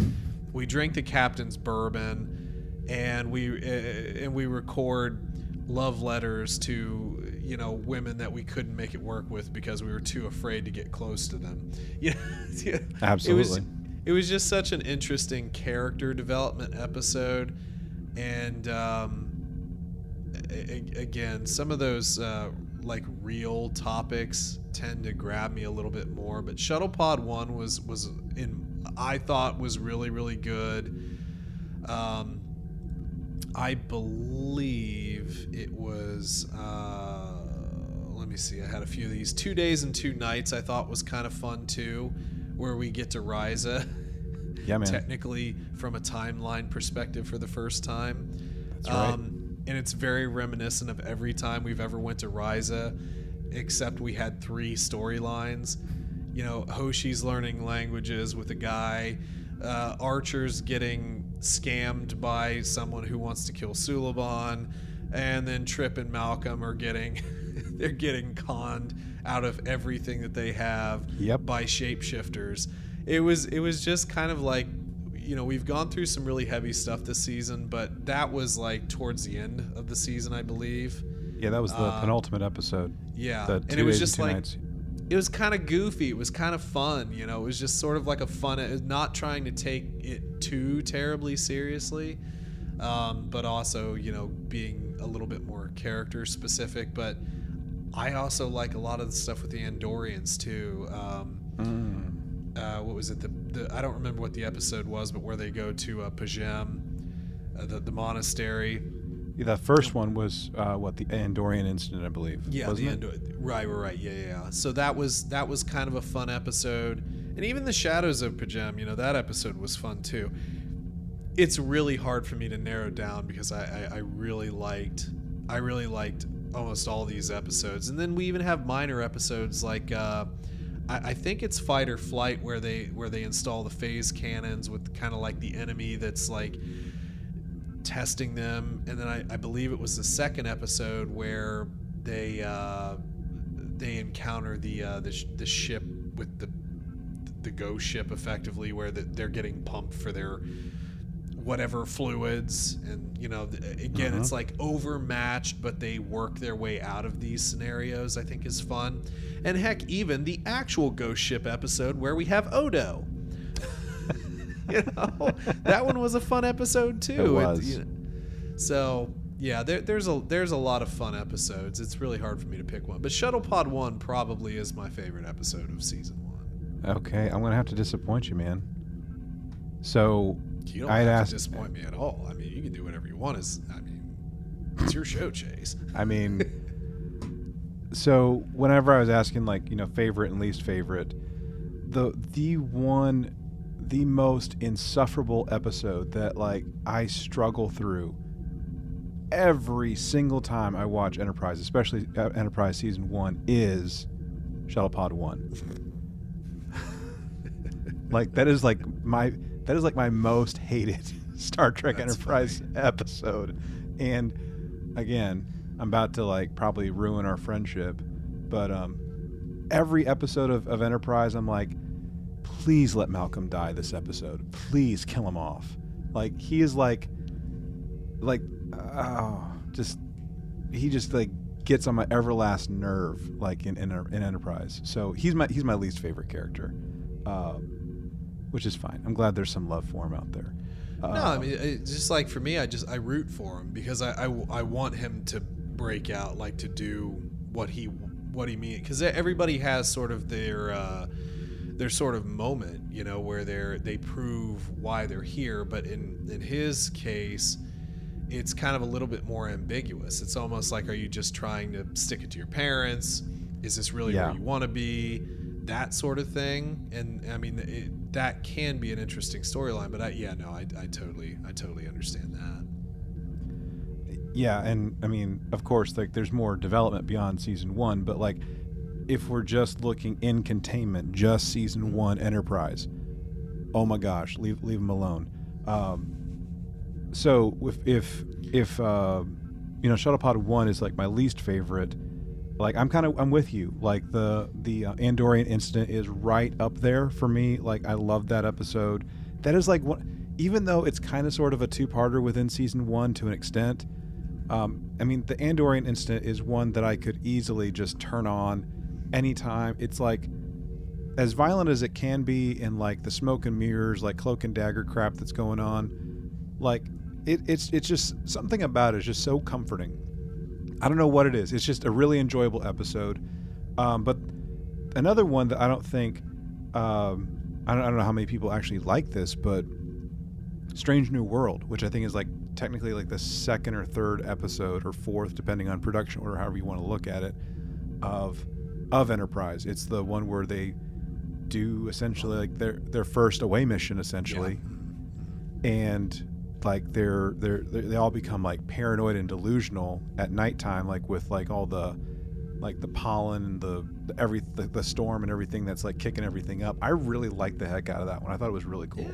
We drink the captain's bourbon, and we uh, and we record love letters to you know women that we couldn't make it work with because we were too afraid to get close to them. Yeah, yeah. It was, Absolutely. it was just such an interesting character development episode, and um, again, some of those uh, like real topics tend to grab me a little bit more. But Shuttlepod One was was in I thought was really really good. Um, I believe it was. Uh, let me see. I had a few of these. Two days and two nights. I thought was kind of fun too, where we get to Risa. Yeah, man. technically from a timeline perspective for the first time. That's right. Um, and it's very reminiscent of every time we've ever went to Risa, except we had three storylines. You know, Hoshi's learning languages with a guy, uh, Archer's getting scammed by someone who wants to kill Suliban, and then Trip and Malcolm are getting they're getting conned out of everything that they have Yep. by shapeshifters. It was it was just kind of like you know, we've gone through some really heavy stuff this season, but that was like towards the end of the season, I believe. Yeah, that was the uh, penultimate episode. Yeah. And it was just like nights. it was kind of goofy. It was kind of fun, you know. It was just sort of like a fun, uh, not trying to take it too terribly seriously, um, but also, you know, being a little bit more character specific. But I also like a lot of the stuff with the Andorians too. Um, Mm. Uh, what was it? The, the I don't remember what the episode was, but where they go to uh, P'Jem, uh, the the monastery. Yeah, the first one was uh, what the Andorian incident, I believe. Yeah, the it? Right, right, right. Yeah, yeah, yeah. So that was that was kind of a fun episode, and even the Shadows of P'Jem, you know, that episode was fun too. It's really hard for me to narrow down because I, I, I really liked I really liked almost all these episodes, and then we even have minor episodes like uh, I, I think it's Fight or Flight where they where they install the phase cannons with kind of like the enemy that's like testing them, and then I, I believe it was the second episode where they uh, they encounter the uh, the, sh- the ship with the the ghost ship effectively, where the, they're getting pumped for their whatever fluids, and you know again it's uh-huh. like overmatched, but they work their way out of these scenarios. I think is fun, and heck, even the actual ghost ship episode where we have Odo. you know, that one was a fun episode too. It was. you know, so yeah, there, there's a there's a lot of fun episodes. It's really hard for me to pick one, but Shuttlepod One probably is my favorite episode of season one. Okay, I'm gonna have to disappoint you, man. So You don't I'd have ask- to disappoint me at all. I mean, you can do whatever you want. Is I mean, it's your show, Chase. I mean, so whenever I was asking like you know favorite and least favorite, the the one, the most insufferable episode that like I struggle through every single time I watch Enterprise, especially uh, Enterprise season one, is Shuttlepod one. like that is like my that is like my most hated Star Trek That's Enterprise episode. And again, I'm about to like probably ruin our friendship, but um every episode of, of Enterprise I'm like, please let Malcolm die this episode. Please kill him off. Like he is like like oh just he just like gets on my everlast nerve like in in, in Enterprise. So he's my he's my least favorite character. Um which is fine. I'm glad there's some love for him out there. No, I Um, mean, it, just like for me, I just I root for him because I, I, I want him to break out, like to do what he what he means. Because everybody has sort of their uh, their sort of moment, you know, where they're they prove why they're here. But in in his case, it's kind of a little bit more ambiguous. It's almost like, are you just trying to stick it to your parents? Is this really Yeah. where you want to be? That sort of thing. And I mean, it, that can be an interesting storyline. But I, yeah, no, I, I totally, I totally understand that. yeah and i mean of course like there's more development beyond season one but like if we're just looking in containment just season one enterprise oh my gosh leave leave them alone um, so if if if uh, you know shuttlepod one is like my least favorite like i'm kind of i'm with you like the the uh, andorian incident is right up there for me like i love that episode that is like one even though it's kind of sort of a two-parter within season one to an extent um, I mean, the Andorian incident is one that I could easily just turn on anytime. It's like as violent as it can be in like the smoke and mirrors, like cloak and dagger crap that's going on. Like it, it's it's just something about it is just so comforting. I don't know what it is. It's just a really enjoyable episode. Um, but another one that I don't think, um, I, don't, I don't know how many people actually like this, but Strange New World, which I think is like technically like the second or third episode or fourth, depending on production order, however you want to look at it, of of Enterprise. It's the one where they do essentially like their their first away mission essentially, and like they're, they're they're all become like paranoid and delusional at nighttime, like with like all the like the pollen and the, the every the, the storm and everything that's like kicking everything up. I really liked the heck out of that one. I thought it was really cool.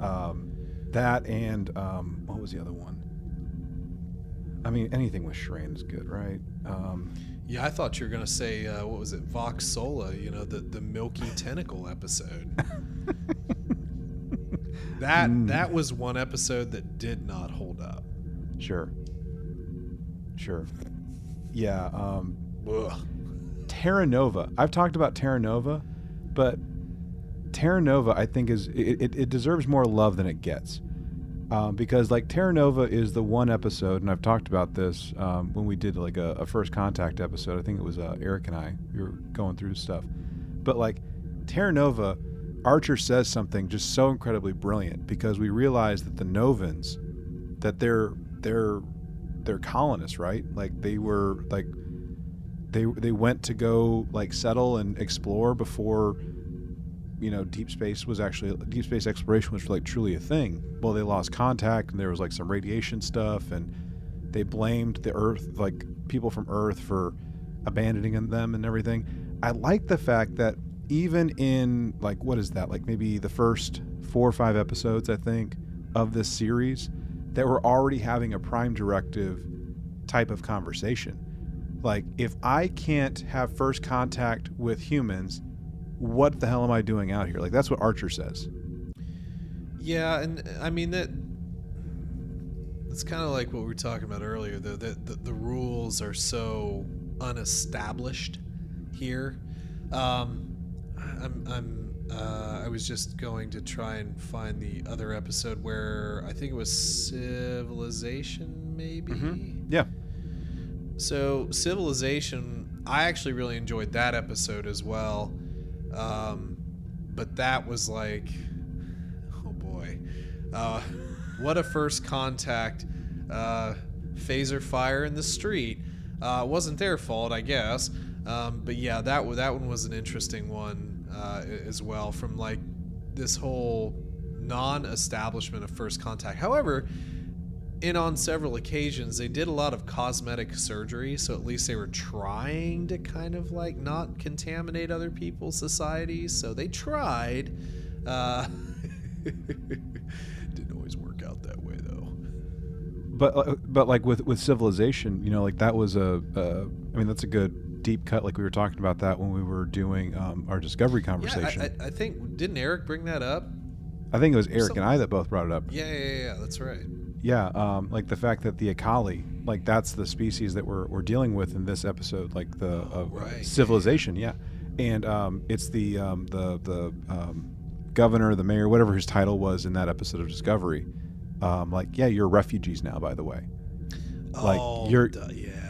Yeah. Um, that and um, what was the other one? I mean, anything with Shran is good, right? Um, Yeah, I thought you were gonna say uh, what was it, Vox Sola? You know, the the Milky Tentacle episode. that Mm. that was one episode that did not hold up. sure, sure, yeah. Um, Ugh. Terra Nova. I've talked about Terra Nova, but Terra Nova, I think, is it, it, it deserves more love than it gets. Um, because like Terra Nova is the one episode, and I've talked about this um, when we did like a, a first contact episode. I think it was uh, Eric and I. We were going through stuff, but like Terra Nova, Archer says something just so incredibly brilliant because we realize that the Novans, that they're they're they're colonists, right? Like they were like they they went to go like settle and explore before you know deep space was actually deep space exploration was like truly a thing well they lost contact and there was like some radiation stuff and they blamed the earth like people from earth for abandoning them and everything i like the fact that even in like what is that like maybe the first four or five episodes i think of this series that we're already having a prime directive type of conversation like if i can't have first contact with humans what the hell am i doing out here like that's what archer says Yeah, and I mean that. It's kind of like what we were talking about earlier, though. That the, the rules are so unestablished here. Um, I'm, I'm, uh, I was just going to try and find the other episode where I think it was Civilization, maybe. yeah So Civilization, I actually really enjoyed that episode as well. Um, but that was like, oh boy, uh, what a first contact uh, phaser fire in the street. Uh, wasn't their fault, I guess. Um, but yeah, that that one was an interesting one uh, as well. From like this whole non-establishment of first contact. However, and on several occasions they did a lot of cosmetic surgery so at least they were trying to kind of like not contaminate other people's societies so they tried uh, didn't always work out that way though but uh, but like with with civilization you know like that was a uh, i mean that's a good deep cut like we were talking about that when we were doing um, our discovery conversation yeah I, I, I think didn't eric bring that up? I, think it was eric some- and i that both brought it up. Yeah yeah yeah that's right. Yeah um, like the fact that the akaali like that's the species that we're, we're dealing with in this episode like the uh, right. civilization yeah. And um, it's the um, the the um, governor the mayor whatever his title was in that episode of discovery um, like yeah you're refugees now by the way. Like, oh, you're- yeah. okay got it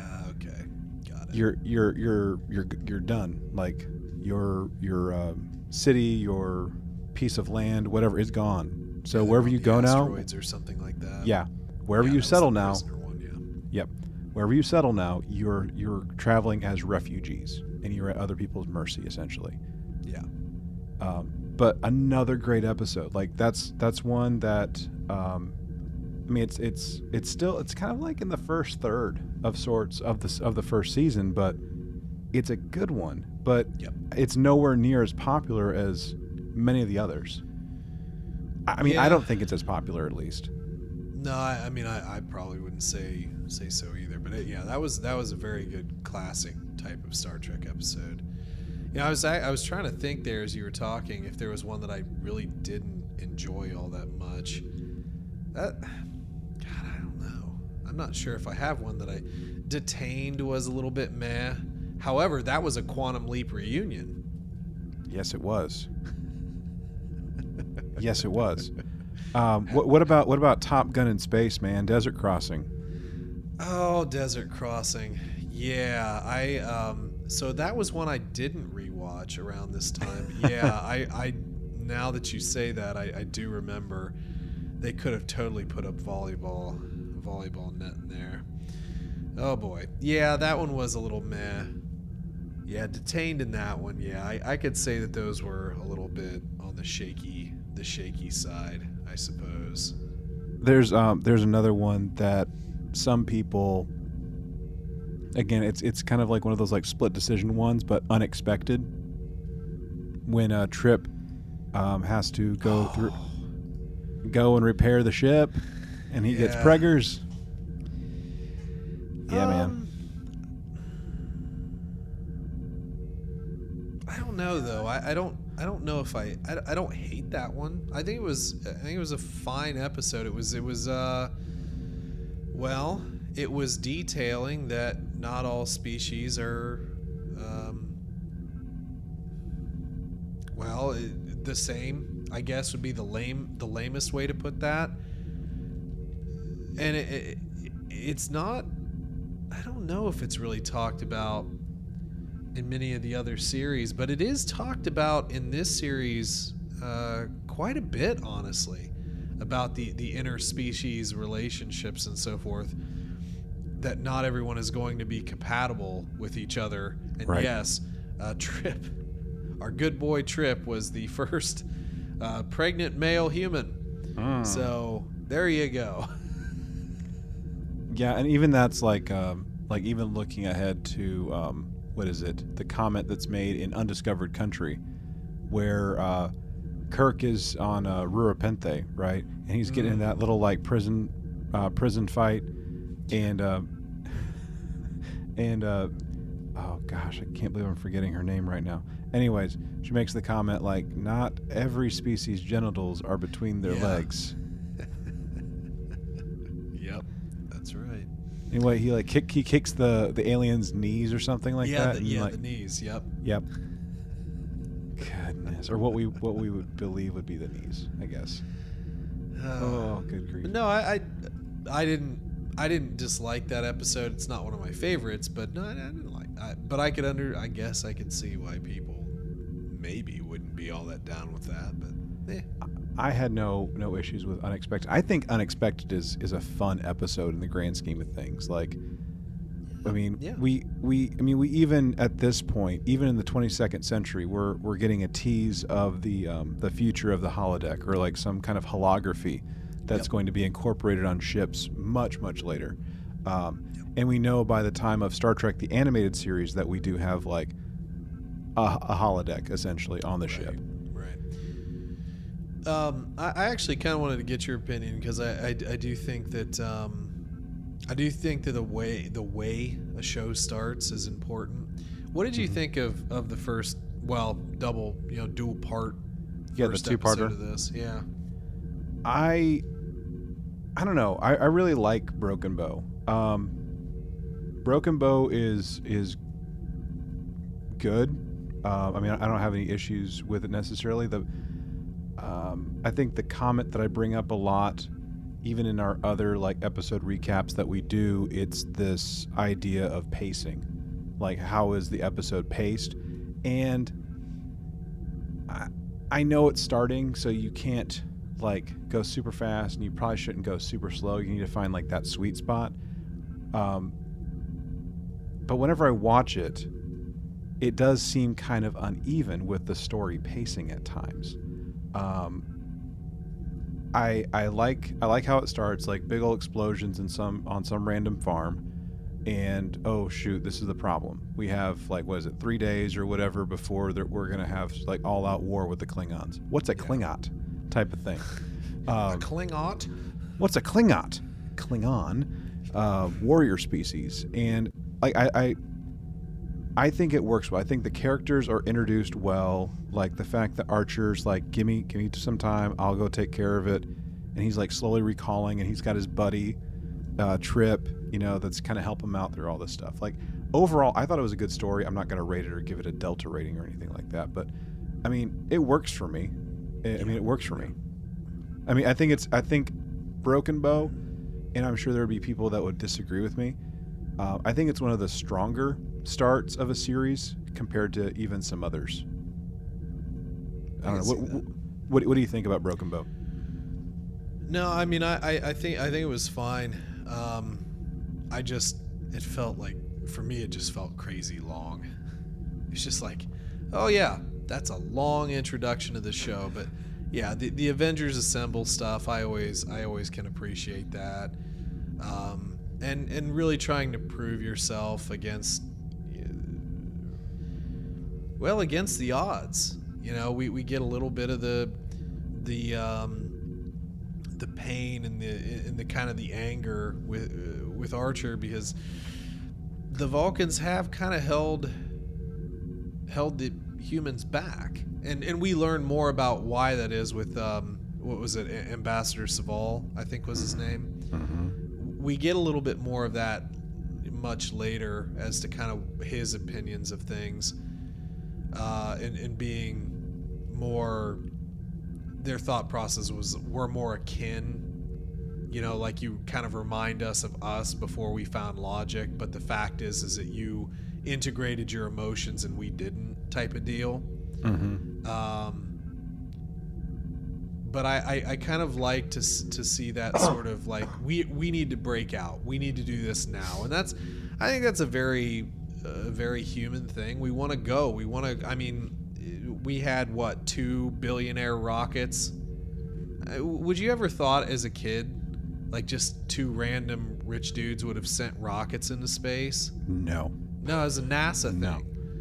you're you're you're you're you're done. Like your your um, city, your piece of land, whatever is gone. So Yeah, wherever you go now, asteroids or something like that yeah, wherever Yeah, you settle now, one, yeah. yep, wherever you settle now, you're you're traveling as refugees, and you're at other people's mercy essentially. yeah Um, but another great episode. Like that's that's one that um, I mean it's it's it's still it's kind of like in the first third of sorts of this of the first season, but it's a good one. But Yep. it's nowhere near as popular as many of the others. I mean, I don't think it's as popular at least. No, I, I mean, I, I probably wouldn't say say so either. But it, yeah, that was that was a very good classic type of Star Trek episode. Yeah, I was I, I was trying to think there as you were talking if there was one that I really didn't enjoy all that much. That I'm not sure if I have one that I detained was a little bit meh. However, that was a Quantum Leap reunion. Yes, it was. yes, it was. Um, what, what about what about Top Gun in space, man? Desert Crossing. Oh, Desert Crossing. Yeah, I um so that was one I didn't rewatch around this time. Yeah, I I now that you say that, I, I do remember they could have totally put up volleyball volleyball net in there. Oh boy. Yeah, that one was a little meh. Yeah, detained in that one. Yeah, I, I could say that those were a little bit on the shaky the shaky side, I suppose. There's um there's another one that some people again it's it's kind of like one of those like split decision ones but unexpected when a trip um, has to go through go and repair the ship and he gets Yeah. preggers yeah man Um, I don't know though. I, I don't. I don't know if I, I. I don't hate that one. I think it was. I think it was a fine episode. It was. It was. Uh. Well, it was detailing that not all species are. Um, well, it, the same. I guess would be the lame. The lamest way to put that. And it, it, it's not I don't know if it's really talked about in many of the other series, but it is talked about in this series uh, quite a bit, honestly, about the the interspecies relationships and so forth. That not everyone is going to be compatible with each other, and Right. yes, uh, Trip, our good boy Trip, was the first uh, pregnant male human. Mm. So there you go. Yeah, and even that's like, um, like even looking ahead to um, what is it? The comment that's made in Undiscovered Country, where uh, Kirk is on uh, Rura Penthe, right, and he's getting in that little like prison, uh, prison fight, and uh, and uh, oh gosh, I can't believe I'm forgetting her name right now. Anyways, she makes the comment like, not every species' genitals are between their Yeah. legs. Yep, that's right. Anyway, he like kick he kicks the the alien's knees or something like yeah, that. the, yeah, like- the knees. Yep. Yep. Goodness, or what we what we would believe would be the knees, I guess. Oh, good grief. no, I, I, I didn't, I didn't dislike that episode. It's not one of my favorites, but no, I, I didn't like. I, but I could under, I guess I could see why people maybe wouldn't be all that down with that. But eh. I had no no issues with unexpected. I think unexpected is is a fun episode in the grand scheme of things. Like, I mean, Yeah. we we I mean we even at this point, even in the 22nd century, we're we're getting a tease of the um, the future of the holodeck or like some kind of holography that's Yep. going to be incorporated on ships much much later. Um, And we know by the time of Star Trek the animated series that we do have like a, a holodeck essentially on the ship. Um, I, I actually kind of wanted to get your opinion because I, I, I do think that um, I do think that the way the way a show starts is important. What did you Mm-hmm. think of, of the first well double you know dual part Yeah, the two-parter. of this? Yeah. I I don't know. I, I really like Broken Bow. Um, Broken Bow is is good. Um, I mean, I don't have any issues with it necessarily. The um, I think the comment that I bring up a lot, even in our other like episode recaps that we do, it's this idea of pacing, like how is the episode paced, and I, I know it's starting, so you can't like go super fast, and you probably shouldn't go super slow. You need to find like that sweet spot. Um, but whenever I watch it, it does seem kind of uneven with the story pacing at times. Um, I I like I like how it starts, like big old explosions in some on some random farm, and oh shoot, this is the problem. We have like what is it, three days or whatever before that we're gonna have like all out war with the Klingons. What's a Yeah. Klingot type of thing? a Um, Klingot. what's a Klingot? Klingon, uh, warrior species, and like I, I, I think it works well. I think the characters are introduced well. Like the fact that Archer's like, "Give me, give me some time. I'll go take care of it," and he's like slowly recalling, and he's got his buddy, uh, Trip, you know, that's kind of help him out through all this stuff. Like overall, I thought it was a good story. I'm not going to rate it or give it a Delta rating or anything like that, but I mean, it works for me. I I mean, it works for me. I mean, I think it's I think Broken Bow and I'm sure there would be people that would disagree with me. Uh, I think it's one of the stronger starts of a series compared to even some others. I don't know. What, what, what do you think about Broken Bow? No, I mean, I, I, I think I think it was fine. Um, I just it felt like for me it just felt crazy long. It's just like, oh yeah, that's a long introduction to the show, but yeah, the, the Avengers Assemble stuff, I always I always can appreciate that. Um, and and really trying to prove yourself against well against the odds. You know, we, we get a little bit of the the um, the pain and the and the kind of the anger with uh, with Archer because the Vulcans have kind of held held the humans back, and and we learn more about why that is with um, what was it, Ambassador Soval, I think was his name. We get a little bit more of that much later as to kind of his opinions of things, uh, and and being more their thought process was we're more akin. You know like you kind of remind us of us before we found logic but the fact is is that you integrated your emotions and we didn't type of deal. Mm-hmm. um, but I, I, I kind of like to, to see that sort of like we we need to break out. We need to do this now. And that's I think that's a very uh, very human thing we want to go we want to I mean we had what two billionaire rockets Uh, would you ever thought as a kid like just two random rich dudes would have sent rockets into space No. no was a NASA thing No.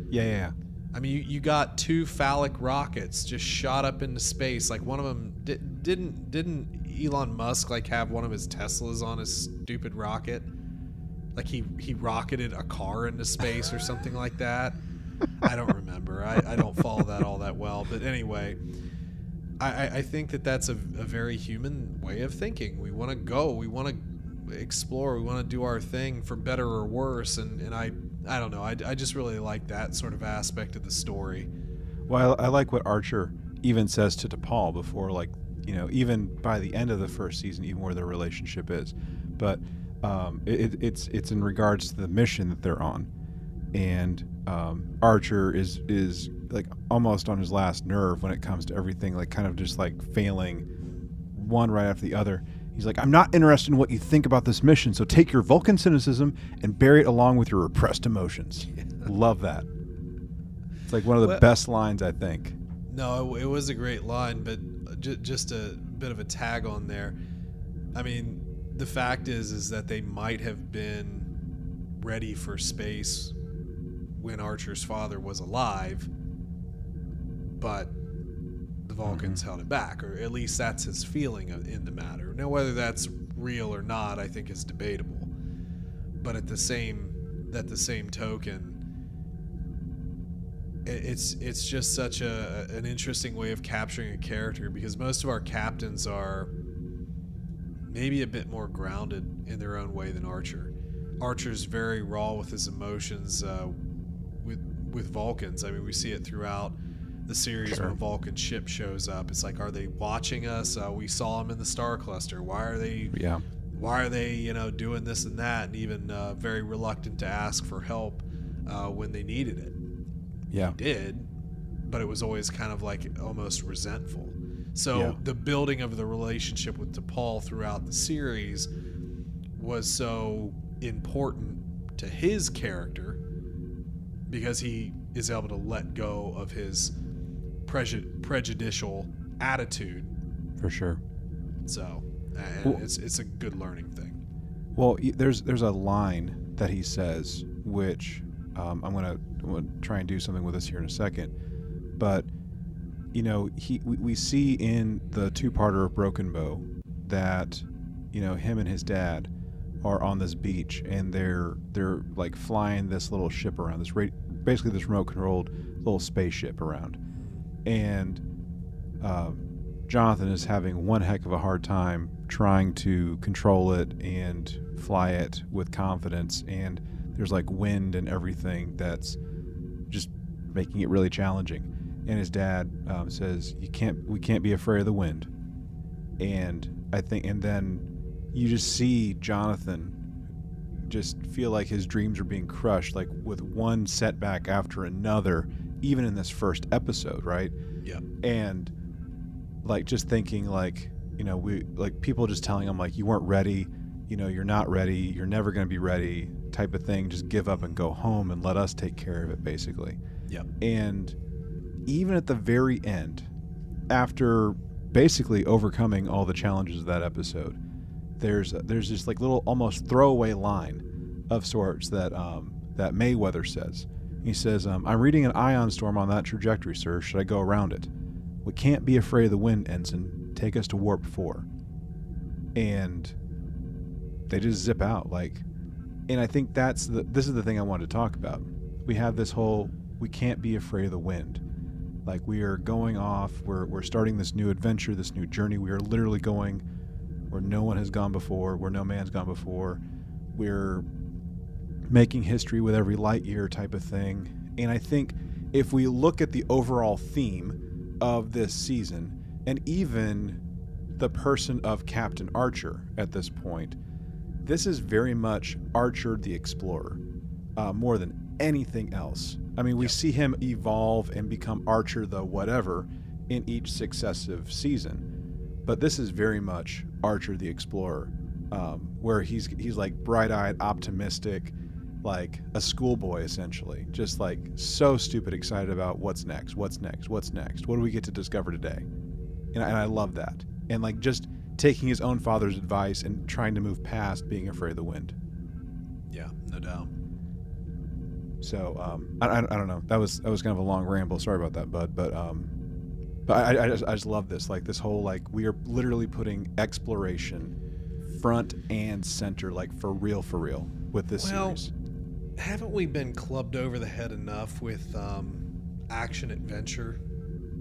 Yeah, yeah, yeah. I mean, you, you got two phallic rockets just shot up into space. Like one of them di- didn't didn't Elon Musk like have one of his Teslas on his stupid rocket? Like he he rocketed a car into space or something like that. I don't remember. I, I don't follow that all that well. But anyway, I, I, think that that's a, a very human way of thinking. We want to go. We want to explore. We want to do our thing for better or worse. And, and I I don't know. I, I just really like that sort of aspect of the story. Well, I like what Archer even says to T'Pol before, like, you know, even by the end of the first season, even where their relationship is. But um, it, it- it's it's in regards to the mission that they're on, and um, Archer is is like almost on his last nerve when it comes to everything, like kind of just like failing one right after the other. He's like, I'm not interested in what you think about this mission, so take your Vulcan cynicism and bury it along with your repressed emotions. Love that. It's like one of the Well- best lines, I think. No, it, it was a great line, but just a bit of a tag on there. I mean, the fact is, is that they might have been ready for space when Archer's father was alive, but the Vulcans mm-hmm. held it back, or at least that's his feeling in the matter. Now, whether that's real or not, I think is debatable. But at the same, at the same token, it- it's it's just such a an interesting way of capturing a character because most of our captains are maybe a bit more grounded in their own way than Archer. Archer's very raw with his emotions uh, with with Vulcans. I mean, we see it throughout the series Sure. when a Vulcan ship shows up. It's like, are they watching us? Uh, we saw them in the star cluster. Why are they? Yeah. why are they you know doing this and that and even uh, very reluctant to ask for help uh, when they needed it Yeah. did but it was always kind of like almost resentful so Yeah. the building of the relationship with T'Pol throughout the series was so important to his character because he is able to let go of his preju- prejudicial attitude For sure. so Well- it's it's a good learning thing Well, there's there's a line that he says, which um, I'm gonna, I'm gonna try and do something with this here in a second, but you know, he we, we see in the two-parter of Broken Bow that you know him and his dad are on this beach and they're they're like flying this little ship around this ra- basically this remote-controlled little spaceship around, and uh, Jonathan is having one heck of a hard time trying to control it and fly it with confidence. And there's like wind and everything that's just making it really challenging. And his dad um, says, "You can't. We can't be afraid of the wind." And I think, and then you just see Jonathan just feel like his dreams are being crushed, like with one setback after another, even in this first episode, right? Yeah. And like just thinking like, you know, we like people just telling him like you weren't ready, you know, you're not ready, you're never going to be ready, type of thing. Just give up and go home and let us take care of it, basically. Yep. And even at the very end, after basically overcoming all the challenges of that episode, there's there's this like little almost throwaway line of sorts that um, that Mayweather says. He says, um, "I'm reading an ion storm on that trajectory, sir. Should I go around it? We can't be afraid of the wind, ensign. Take us to warp four. And they just zip out like, and I think that's the this is the thing I wanted to talk about. We have this whole we can't be afraid of the wind. Like we are going off, we're we're starting this new adventure, this new journey. We are literally going where no one has gone before, where no man's gone before. We're making history with every light year type of thing. And I think if we look at the overall theme of this season and even the person of Captain Archer at this point, this is very much Archer the Explorer uh, more than anything else. I mean, we Yep. see him evolve and become Archer the whatever in each successive season, but this is very much Archer the Explorer, um, where he's he's like bright-eyed, optimistic, like a schoolboy essentially, just like so stupid excited about what's next, what's next, what's next, what do we get to discover today, and and I love that, and like just taking his own father's advice and trying to move past being afraid of the wind. Yeah, no doubt. So um, I, I, I don't know. That was that was kind of a long ramble. Sorry about that, bud. But um, but I, I just I just love this. Like this whole like we are literally putting exploration front and center, like for real, for real, with this Well, series. Haven't we been clubbed over the head enough with um, action adventure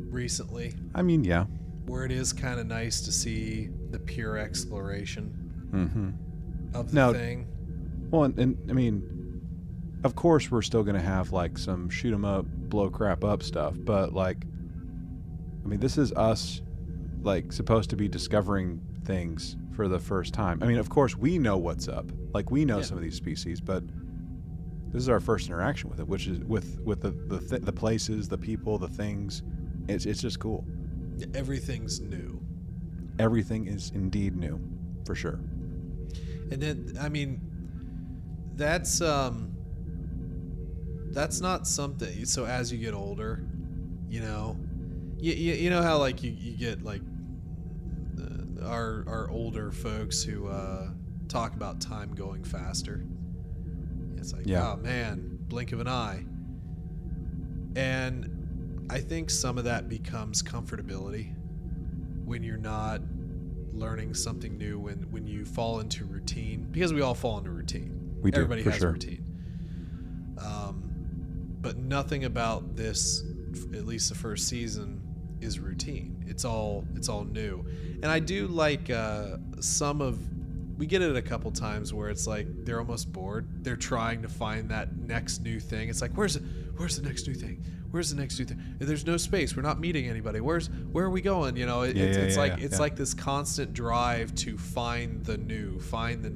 recently? I mean, yeah. Where it is kind of nice to see the pure exploration Mm-hmm. of the No. thing. Well, and, and I mean, of course, we're still gonna have like some shoot 'em up, blow crap up stuff, but like, I mean, this is us, like, supposed to be discovering things for the first time. I mean, of course, we know what's up, like we know Yeah. some of these species, but this is our first interaction with it, which is with with the the, th- the places, the people, the things. It's it's just cool. Everything's new. Everything is indeed new, for sure. And then I mean that's um that's not something so as you get older, you know, you, you, you know how like you, you get like uh, our our older folks who uh talk about time going faster. It's like, Yeah. oh man, blink of an eye. And I think some of that becomes comfortability when you're not learning something new when when you fall into routine because we all fall into routine. We do, Everybody for has sure. a routine. But nothing about this, at least the first season, is routine. It's all it's all new, and I do like uh, some of. We get it a couple times where it's like they're almost bored. They're trying to find that next new thing. It's like where's the, where's the next new thing? Where's the next new thing? There's no space. We're not meeting anybody. Where's where are we going? You know, it, Yeah, it's, yeah, it's yeah, like it's like this constant drive to find the new, find the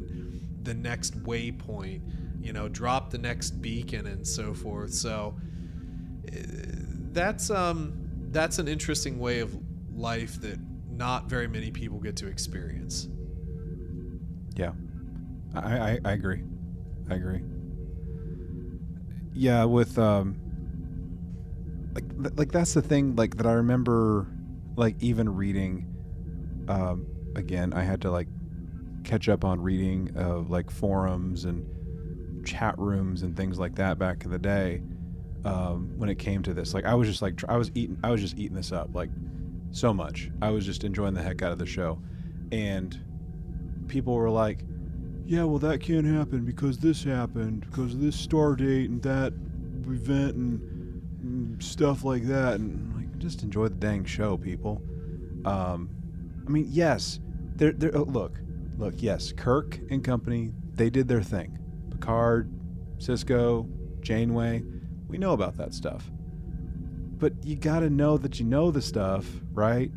the next waypoint, you know, drop the next beacon and so forth. So uh, that's um that's an interesting way of life that not very many people get to experience. Yeah, I, I, I agree. I agree. Yeah, with um, like like that's the thing. Like that I remember, like even reading. Um, again, I had to like catch up on reading of like forums and chat rooms and things like that back in the day. Um, when it came to this, like I was just like I was eating, I was just eating this up like so much. I was just enjoying the heck out of the show, and people were like, "Yeah, well, that can't happen because this happened because of this star date and that event and, stuff like that." And like, just enjoy the dang show, people. Um, I mean, yes, they're, they're oh, look, look, yes, Kirk and company, they did their thing. Picard, Sisko, Janeway, we know about that stuff. But you got to know that you know the stuff, right?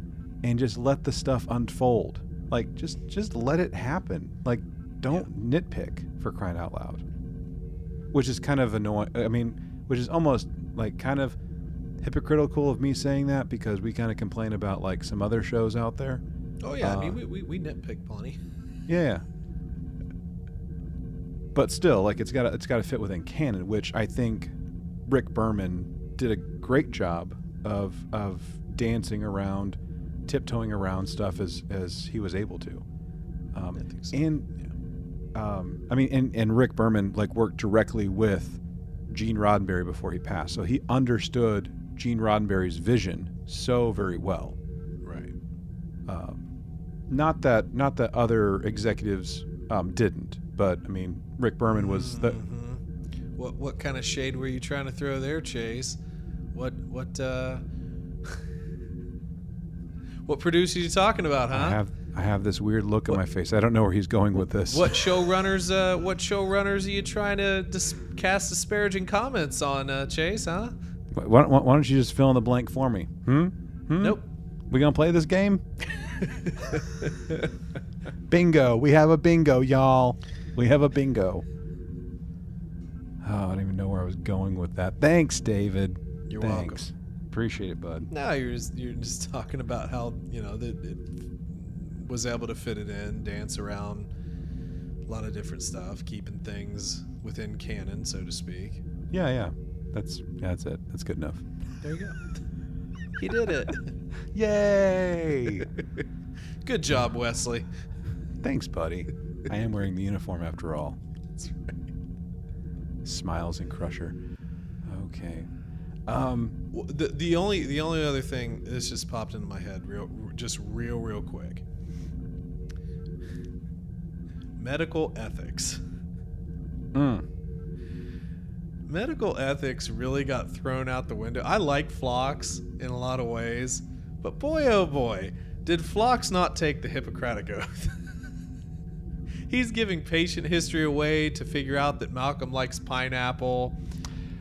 And just let the stuff unfold. Like just just let it happen. Like don't nitpick for crying out loud. Which is kind of annoying. I mean, which is almost like kind of hypocritical of me saying that because we kind of complain about like some other shows out there. Oh yeah, I mean Uh, we, we, we nitpick plenty. Yeah. But still, like it's got to it's got to fit within canon, which I think Rick Berman did a great job of of dancing around, tiptoeing around stuff as as he was able to. Um, I so. And um, I mean, and and Rick Berman like worked directly with Gene Roddenberry before he passed, so he understood Gene Roddenberry's vision so very well. Right. Um, not that not that other executives um, didn't, but I mean Rick Berman was the Mhm. What what kind of shade were you trying to throw there, Chase? What what uh What producer you talking about, huh? I have I have this weird look on my face. I don't know where he's going with this. What showrunners? Uh, what showrunners are you trying to dis- cast disparaging comments on, uh, Chase? Huh? Why, why, why don't you just fill in the blank for me? Hmm. hmm? Nope. We gonna play this game? bingo. We have a bingo, y'all. We have a bingo. Oh, I don't even know where I was going with that. Thanks, David. You're Thanks. Appreciate it, bud. No, you're just you're just talking about how you know that it was able to fit it in, dance around a lot of different stuff, keeping things within canon, so to speak. Yeah, yeah. That's yeah, that's it. That's good enough. There you go. he did it. Yay! Good job, Wesley. Thanks, buddy. I am wearing the uniform after all. That's right. Smiles and Crusher. Okay. Um, The, the only the only other thing this just popped into my head real just real real quick. Medical ethics. mm, Medical ethics really got thrown out the window. I like Phlox in a lot of ways, but boy oh boy, did Phlox not take the Hippocratic Oath. He's giving patient history away to figure out that Malcolm likes pineapple.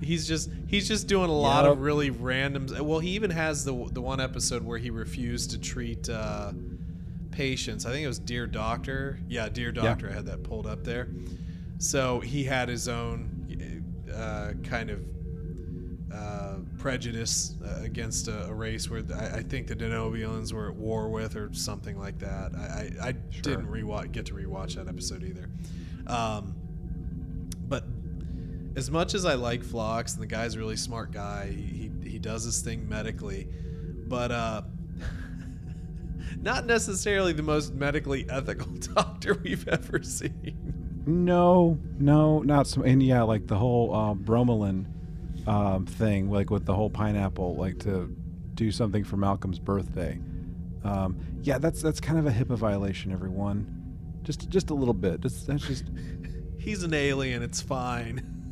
He's just he's just doing a lot of really random. Well, he even has the the one episode where he refused to treat uh, patients. I think it was Dear Doctor. Yeah, Dear Doctor. I had that pulled up there. So he had his own uh, kind of uh, prejudice uh, against a, a race where I, I think the Denobulans were at war with, or something like that. I, I, I Sure. didn't rewatch, get to rewatch that episode either. Um, but as much as I like Phlox, and the guy's a really smart guy, he, he, he does his thing medically, but uh, not necessarily the most medically ethical doctor we've ever seen. no, no, not so. And yeah, like the whole uh, bromelain um, thing, like with the whole pineapple, like to do something for Malcolm's birthday. Um, yeah, that's that's kind of a HIPAA violation, everyone. Just just a little bit. Just, that's just He's an alien. It's fine.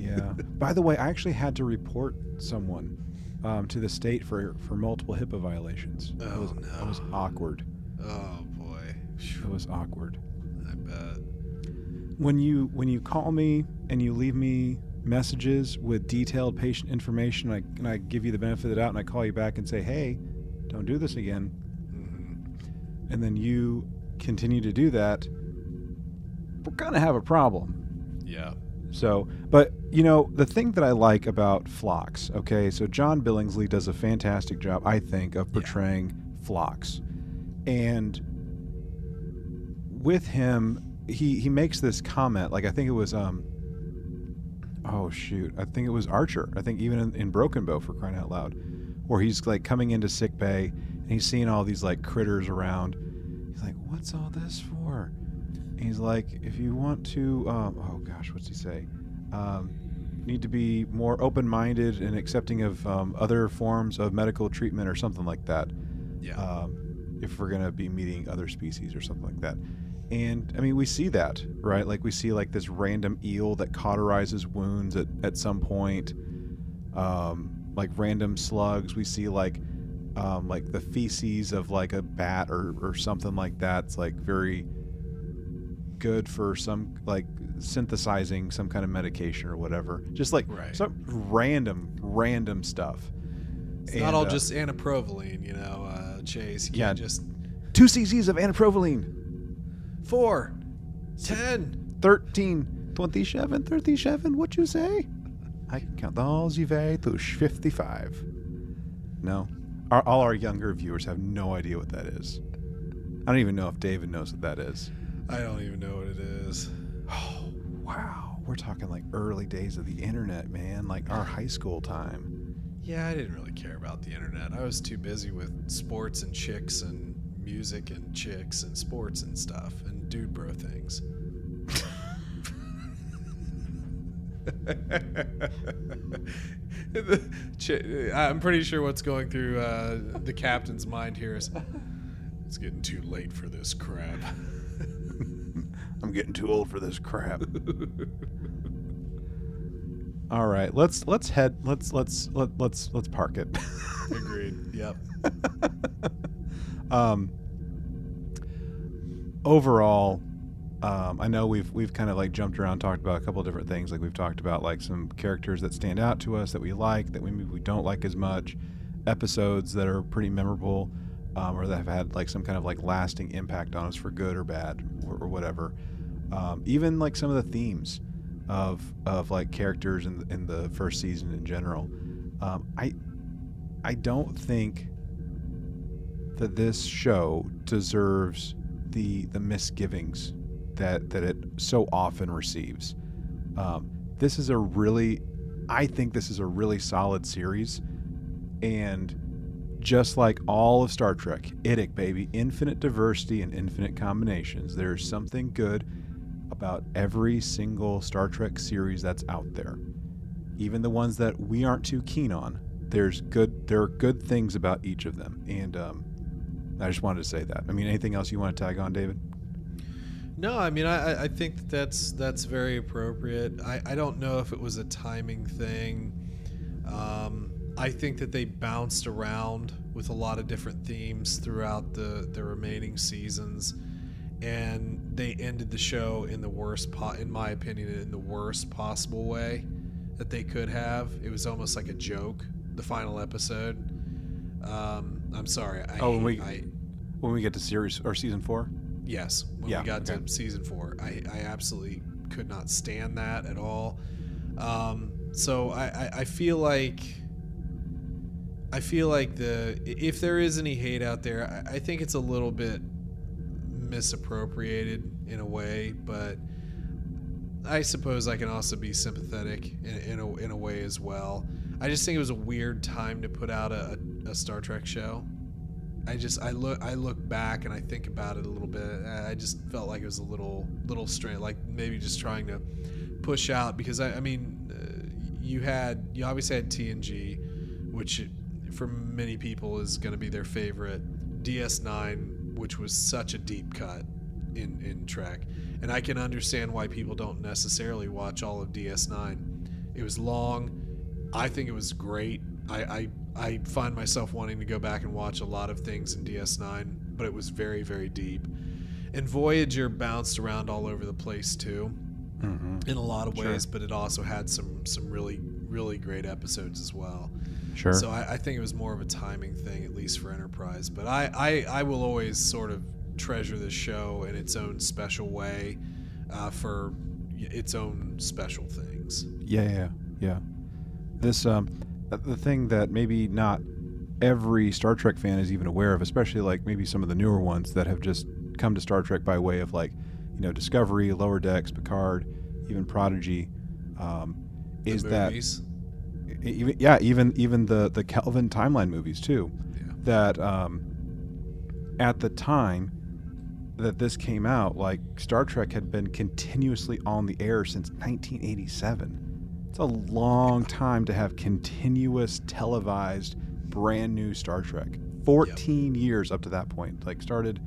Yeah. By the way, I actually had to report someone um, to the state for for multiple HIPAA violations. It Oh, was, It was awkward. Oh boy. It was awkward. I bet. When you when you call me and you leave me messages with detailed patient information, I, and I give you the benefit of the doubt, and I call you back and say, "Hey, don't do this again," hmm and then you continue to do that, we're gonna have a problem. Yeah. So, but you know, the thing that I like about Phlox, okay, so John Billingsley does a fantastic job, I think, of Yeah. portraying Phlox. And with him, he he makes this comment, like I think it was um oh shoot, I think it was Archer. I think even in, in Broken Bow for crying out loud, where he's like coming into sick bay and he's seeing all these like critters around. He's like, "What's all this for?" And he's like, "If you want to, um, oh gosh, what's he say? Um, need to be more open-minded and accepting of um, other forms of medical treatment or something like that. Yeah. Um, if we're gonna be meeting other species or something like that." And I mean, we see that, right? Like we see like this random eel that cauterizes wounds at, at some point. Um, like random slugs. We see like um, like the feces of like a bat or, or something like that. It's like very good for some like synthesizing some kind of medication or whatever. Just like Right. some random random stuff. it's And, not all uh, just inaprovaline, you know, uh, Chase. You yeah. just Two cc's of inaprovaline. Four. Ten. 13, 27, 37, what you say? I can count those you way to 55. No. Our, all our younger viewers have no idea what that is. I don't even know if David knows what that is. I don't even know what it is. Oh, wow. We're talking like early days of the internet, man. Like our high school time. Yeah, I didn't really care about the internet. I was too busy with sports and chicks and music and chicks and sports and stuff and dude bro things. I'm pretty sure what's going through uh, the captain's mind here is it's getting too late for this crap. I'm getting too old for this crap. All right, let's let's head let's let's let, let's let's park it. Agreed. Yep. um, overall, um, I know we've we've kind of like jumped around, talked about a couple different things. Like we've talked about like some characters that stand out to us that we like, that we maybe we don't like as much, episodes that are pretty memorable, um, or that have had like some kind of like lasting impact on us for good or bad or, or whatever. Um, even like some of the themes of of like characters in in the first season in general. Um, I I don't think that this show deserves the the misgivings that that it so often receives. Um, this is a really, I think this is a really solid series, and just like all of Star Trek, IDIC baby, infinite diversity and infinite combinations. There's something good about every single Star Trek series that's out there, even the ones that we aren't too keen on. There's good. There are good things about each of them, and um, I just wanted to say that. I mean, anything else you want to tag on, David? No, I mean, I, I think that that's that's very appropriate. I, I don't know if it was a timing thing. Um, I think that they bounced around with a lot of different themes throughout the the remaining seasons, and they ended the show in the worst, po- in my opinion, in the worst possible way that they could have. It was almost like a joke. The final episode. Um, I'm sorry. I, Oh, when we- I, When we get to series or season four? Yes, when Yeah, we got okay. to season four, I, I absolutely could not stand that at all. Um, so I, I, I feel like I feel like the if there is any hate out there, I, I think it's a little bit misappropriated in a way, but I suppose I can also be sympathetic in, in, a, in a way as well. I just think it was a weird time to put out a, a Star Trek show. I just I look I look back and I think about it a little bit. I just felt like it was a little little strange, like maybe just trying to push out because I, I mean, uh, you had you obviously had TNG, which for many people is going to be their favorite. DS9, which was such a deep cut in in Trek, and I can understand why people don't necessarily watch all of DS9. It was long. I think it was great. I, I I find myself wanting to go back and watch a lot of things in DS9, but it was very very deep. And Voyager bounced around all over the place too Mm-hmm. in a lot of Sure. ways, but it also had some some really really great episodes as well. Sure. So I, I think it was more of a timing thing, at least for Enterprise. But I, I, I will always sort of treasure this show in its own special way uh, for its own special things. Yeah, yeah, yeah. This um, the thing that maybe not every Star Trek fan is even aware of, especially like maybe some of the newer ones that have just come to Star Trek by way of like, you know, Discovery, Lower Decks, Picard, even Prodigy, um, is that even yeah, even even the the Kelvin timeline movies too. Yeah. That um, at the time that this came out, like Star Trek had been continuously on the air since 1987. It's a long time to have continuous televised brand new Star Trek. 14 years up to that point. Like started,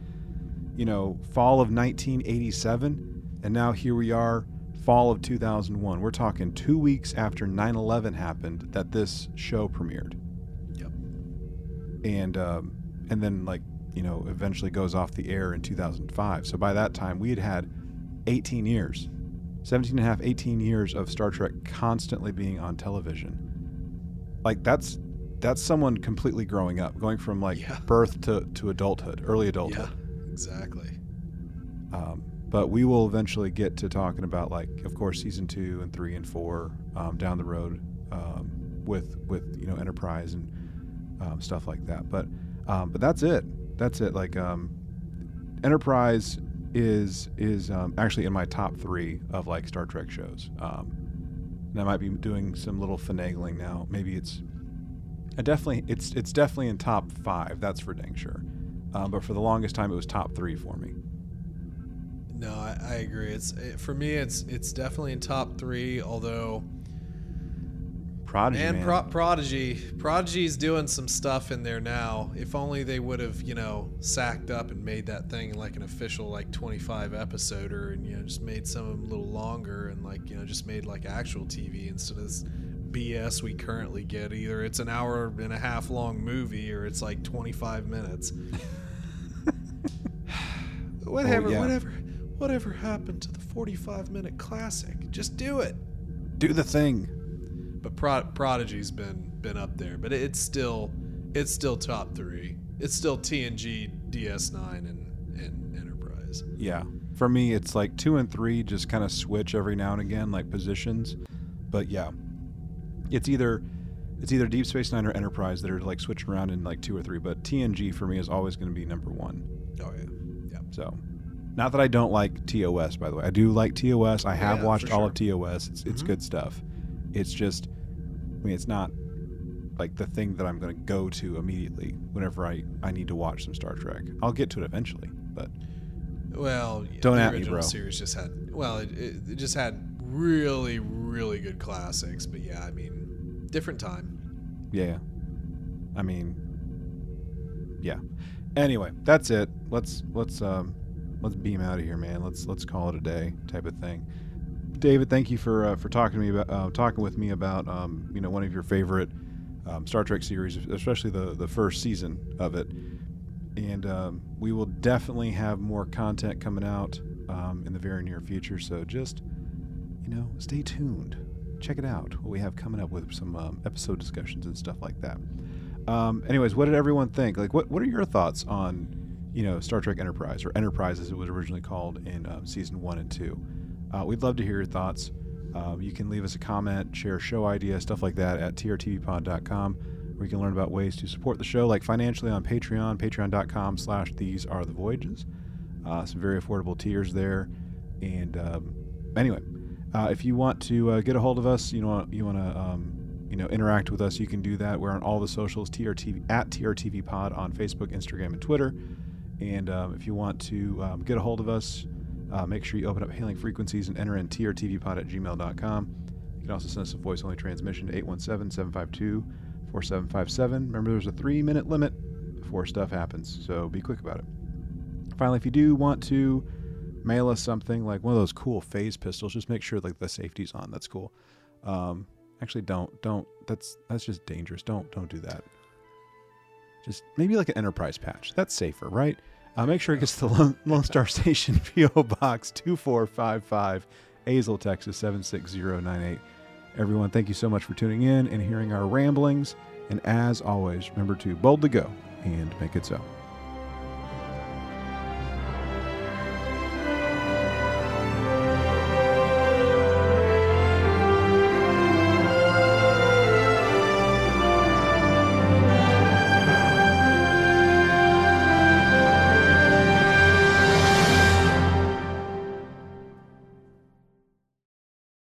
you know, fall of 1987 and now here we are fall of 2001. We're talking 2 weeks after 9/11 happened that this show premiered. Yep. And um and then like, you know, eventually goes off the air in 2005. So by that time we had had 18 years 17 and a half 18 years of star trek constantly being on television like that's that's someone completely growing up going from like Yeah. birth to, to adulthood early adulthood Yeah. exactly. Um, but we will eventually get to talking about like, of course, season two and three and four um, down the road um, with with you know Enterprise and um, stuff like that. But um, but that's it. That's it. Like um, Enterprise is is um, actually in my top three of like Star Trek shows. Um, and I might be doing some little finagling now. Maybe it's I definitely it's it's definitely in top five. That's for dang sure. Um, but for the longest time, it was top three for me. No, I, I agree. It's it, for me. It's it's definitely in top three. Although, Prodigy, man, man. Pro- Prodigy, Prodigy's doing some stuff in there now. If only they would have, you know, sacked up and made that thing like an official like 25 episoder, and you know, just made some of them a little longer, and like you know, just made like actual TV instead of this BS we currently get. Either it's an hour and a half long movie, or it's like 25 minutes. Oh, whatever, yeah. whatever, whatever happened to the 45 minute classic? Just do it. Do the thing. But Pro- Prodigy's been been up there, but it's still it's still top three. It's still TNG, DS9, and and Enterprise. Yeah. For me, it's like two and three just kind of switch every now and again, like positions. But yeah, it's either it's either Deep Space Nine or Enterprise that are like switching around in like two or three. But TNG for me is always going to be number one. Oh yeah, yeah. So, not that I don't like TOS, by the way. I do like TOS. I have Yeah, watched for all of TOS. It's, it's Mhm. good stuff. It's just, I mean, it's not like the thing that I'm going to go to immediately whenever I, I need to watch some Star Trek. I'll get to it eventually, but Well, Don't the at me, original bro. series just had well, it, it, it just had really really good classics. But yeah, I mean, different time. yeah. I mean, yeah. Anyway, that's it. Let's let's um let's beam out of here, man. Let's let's call it a day, type of thing. David, thank you for uh, for talking to me about uh, talking with me about um, you know one of your favorite um, Star Trek series, especially the the first season of it. And um, we will definitely have more content coming out um, in the very near future. So just you know, stay tuned. Check it out. What we have coming up with some um, episode discussions and stuff like that. Um, anyways, what did everyone think? Like, what what are your thoughts on you know Star Trek Enterprise or Enterprise as it was originally called in season one and two? Uh, we'd love to hear your thoughts. Um, you can leave us a comment, share show ideas, stuff like that at trtvpod.com, where you can learn about ways to support the show, like financially on Patreon, patreon.com slash these are the voyages. Uh, some very affordable tiers there. And um, anyway, uh, if you want to uh, get a hold of us, you know, you want to, um, you know, interact with us, you can do that. We're on all the socials, TRTV at TRTV Pod on Facebook, Instagram, and Twitter. And um, if you want to um, get a hold of us, uh, make sure you open up hailing frequencies and enter in trtvpod at gmail.com. You can also send us a voice only transmission to 817 752 4757. Remember, there's a three minute limit before stuff happens, so be quick about it. Finally, if you do want to mail us something like one of those cool phase pistols, just make sure like the safety's on. That's cool. Um, actually, don't don't. That's that's just dangerous. Don't don't do that. Just maybe like an enterprise patch. That's safer, right? Uh, make sure it gets to the Lone, Lone Star Station PO Box two four five five, Azle, Texas seven six zero nine eight. Everyone, thank you so much for tuning in and hearing our ramblings. And as always, remember to boldly go and make it so.